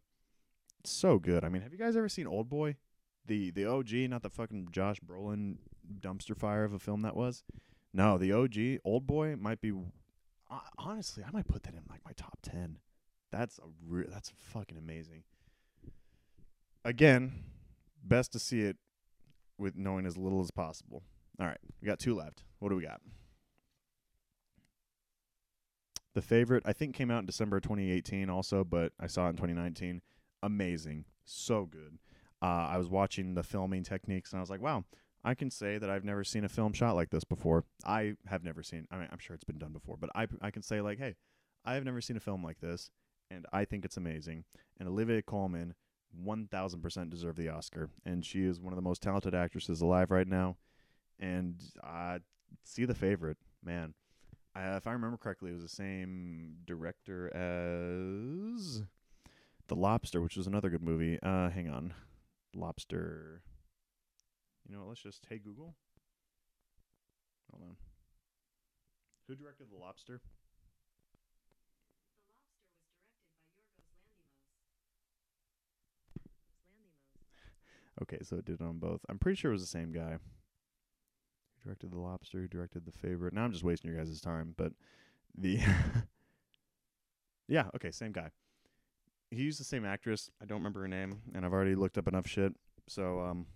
Speaker 1: It's so good. I mean, have you guys ever seen Old Boy? The the OG, not the fucking Josh Brolin dumpster fire of a film that was. No, the OG Old Boy might be. Uh, honestly, I might put that in like my top ten. That's a re- that's fucking amazing. Again, best to see it with knowing as little as possible. All right, we got two left. What do we got? The favorite, I think, came out in December 2018 also, but I saw it in 2019. Amazing. So good. Uh, I was watching the filming techniques and I was like, wow, I can say that I've never seen a film shot like this before. I have never seen, I mean, I'm sure it's been done before, but I, I can say, like, hey, I have never seen a film like this and I think it's amazing. And Olivia Colman, 1000% deserved the Oscar. And she is one of the most talented actresses alive right now. And uh, see the favorite, man. Uh, if I remember correctly, it was the same director as The Lobster, which was another good movie. Uh, hang on, Lobster. You know what? Let's just hey Google. Hold on. Who directed The Lobster? Okay, so it did it on both. I'm pretty sure it was the same guy. Who directed The Lobster? Who directed The Favorite? Now I'm just wasting your guys' time, but the [LAUGHS] yeah, okay, same guy. He used the same actress. I don't remember her name, and I've already looked up enough shit. So um,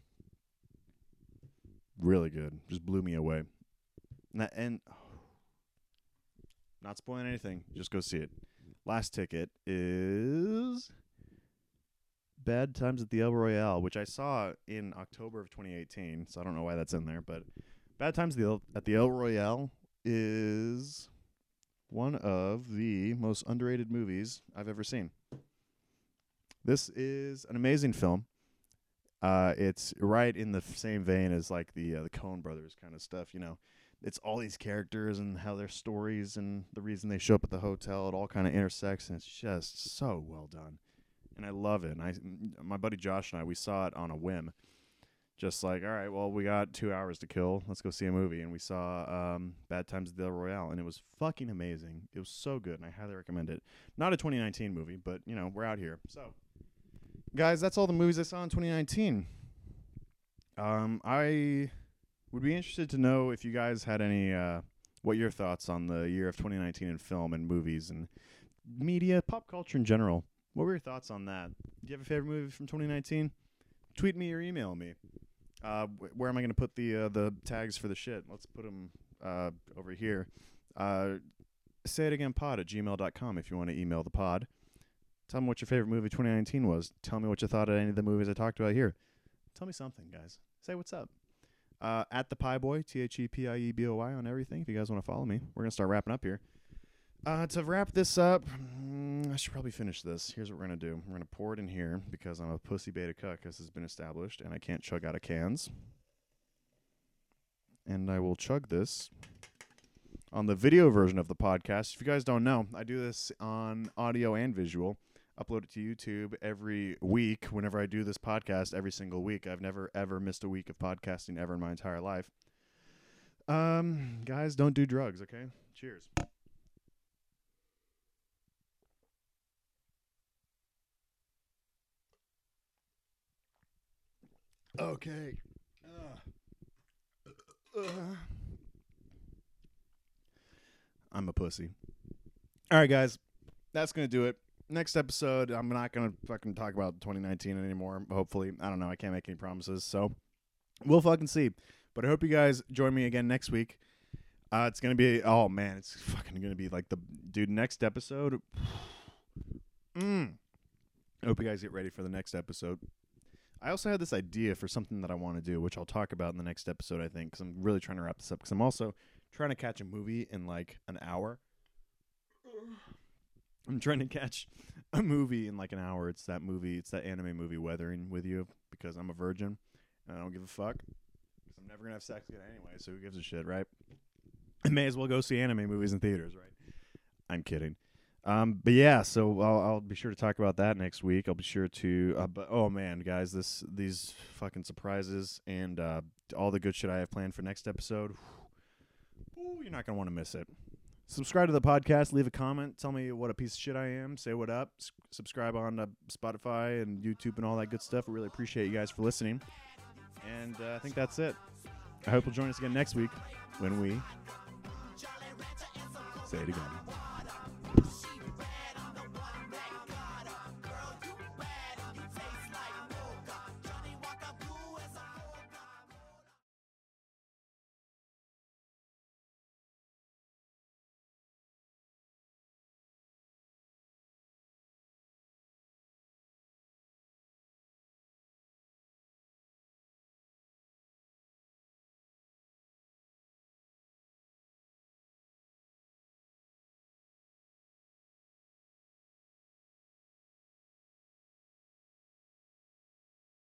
Speaker 1: really good. Just blew me away. And, that, [SIGHS] and not spoiling anything. Just go see it. Last ticket is Bad Times at the El Royale, which I saw in October of 2018. So I don't know why that's in there, but Bad Times at the El, at the El Royale is one of the most underrated movies I've ever seen. This is an amazing film. Uh, it's right in the same vein as like the uh, the Coen Brothers kind of stuff. You know, it's all these characters and how their stories and the reason they show up at the hotel. It all kind of intersects, and it's just so well done. And I love it. And I, my buddy Josh and I, we saw it on a whim. Just like, all right, well, we got two hours to kill. Let's go see a movie. And we saw um, Bad Times at the Royale, and it was fucking amazing. It was so good, and I highly recommend it. Not a 2019 movie, but you know, we're out here. So, guys, that's all the movies I saw in 2019. Um, I would be interested to know if you guys had any, uh, what your thoughts on the year of 2019 in film and movies and media, pop culture in general. What were your thoughts on that? Do you have a favorite movie from 2019? Tweet me or email me. Uh, wh- where am I going to put the uh, the tags for the shit? Let's put them uh, over here. Uh, say it again pod at gmail.com if you want to email the pod. Tell me what your favorite movie 2019 was. Tell me what you thought of any of the movies I talked about here. Tell me something, guys. Say what's up. Uh, at the Pie Boy, T H E P I E B O Y on everything. If you guys want to follow me, we're gonna start wrapping up here. Uh, to wrap this up, mm, I should probably finish this. Here's what we're gonna do. We're gonna pour it in here because I'm a pussy beta cuck, as has been established, and I can't chug out of cans. And I will chug this on the video version of the podcast. If you guys don't know, I do this on audio and visual. Upload it to YouTube every week. Whenever I do this podcast, every single week, I've never ever missed a week of podcasting ever in my entire life. Um, guys, don't do drugs. Okay. Cheers. Okay. Uh, uh, I'm a pussy. All right, guys. That's going to do it. Next episode, I'm not going to fucking talk about 2019 anymore. Hopefully. I don't know. I can't make any promises. So we'll fucking see. But I hope you guys join me again next week. Uh, it's going to be, oh man, it's fucking going to be like the, dude, next episode. [SIGHS] Mm. I hope you guys get ready for the next episode. I also had this idea for something that I want to do, which I'll talk about in the next episode, I think, because I'm really trying to wrap this up. Because I'm also trying to catch a movie in like an hour. I'm trying to catch a movie in like an hour. It's that movie, it's that anime movie, Weathering with You, because I'm a virgin and I don't give a fuck. Because I'm never to have sex again anyway, so who gives a shit, right? I may as well go see anime movies in theaters, right? I'm kidding. Um, but yeah, so I'll, I'll be sure to talk about that next week. I'll be sure to. Uh, but oh man, guys, this these fucking surprises and uh, all the good shit I have planned for next episode. Ooh, you're not gonna want to miss it. Subscribe to the podcast. Leave a comment. Tell me what a piece of shit I am. Say what up. S- subscribe on uh, Spotify and YouTube and all that good stuff. I really appreciate you guys for listening. And uh, I think that's it. I hope you'll join us again next week when we say it again.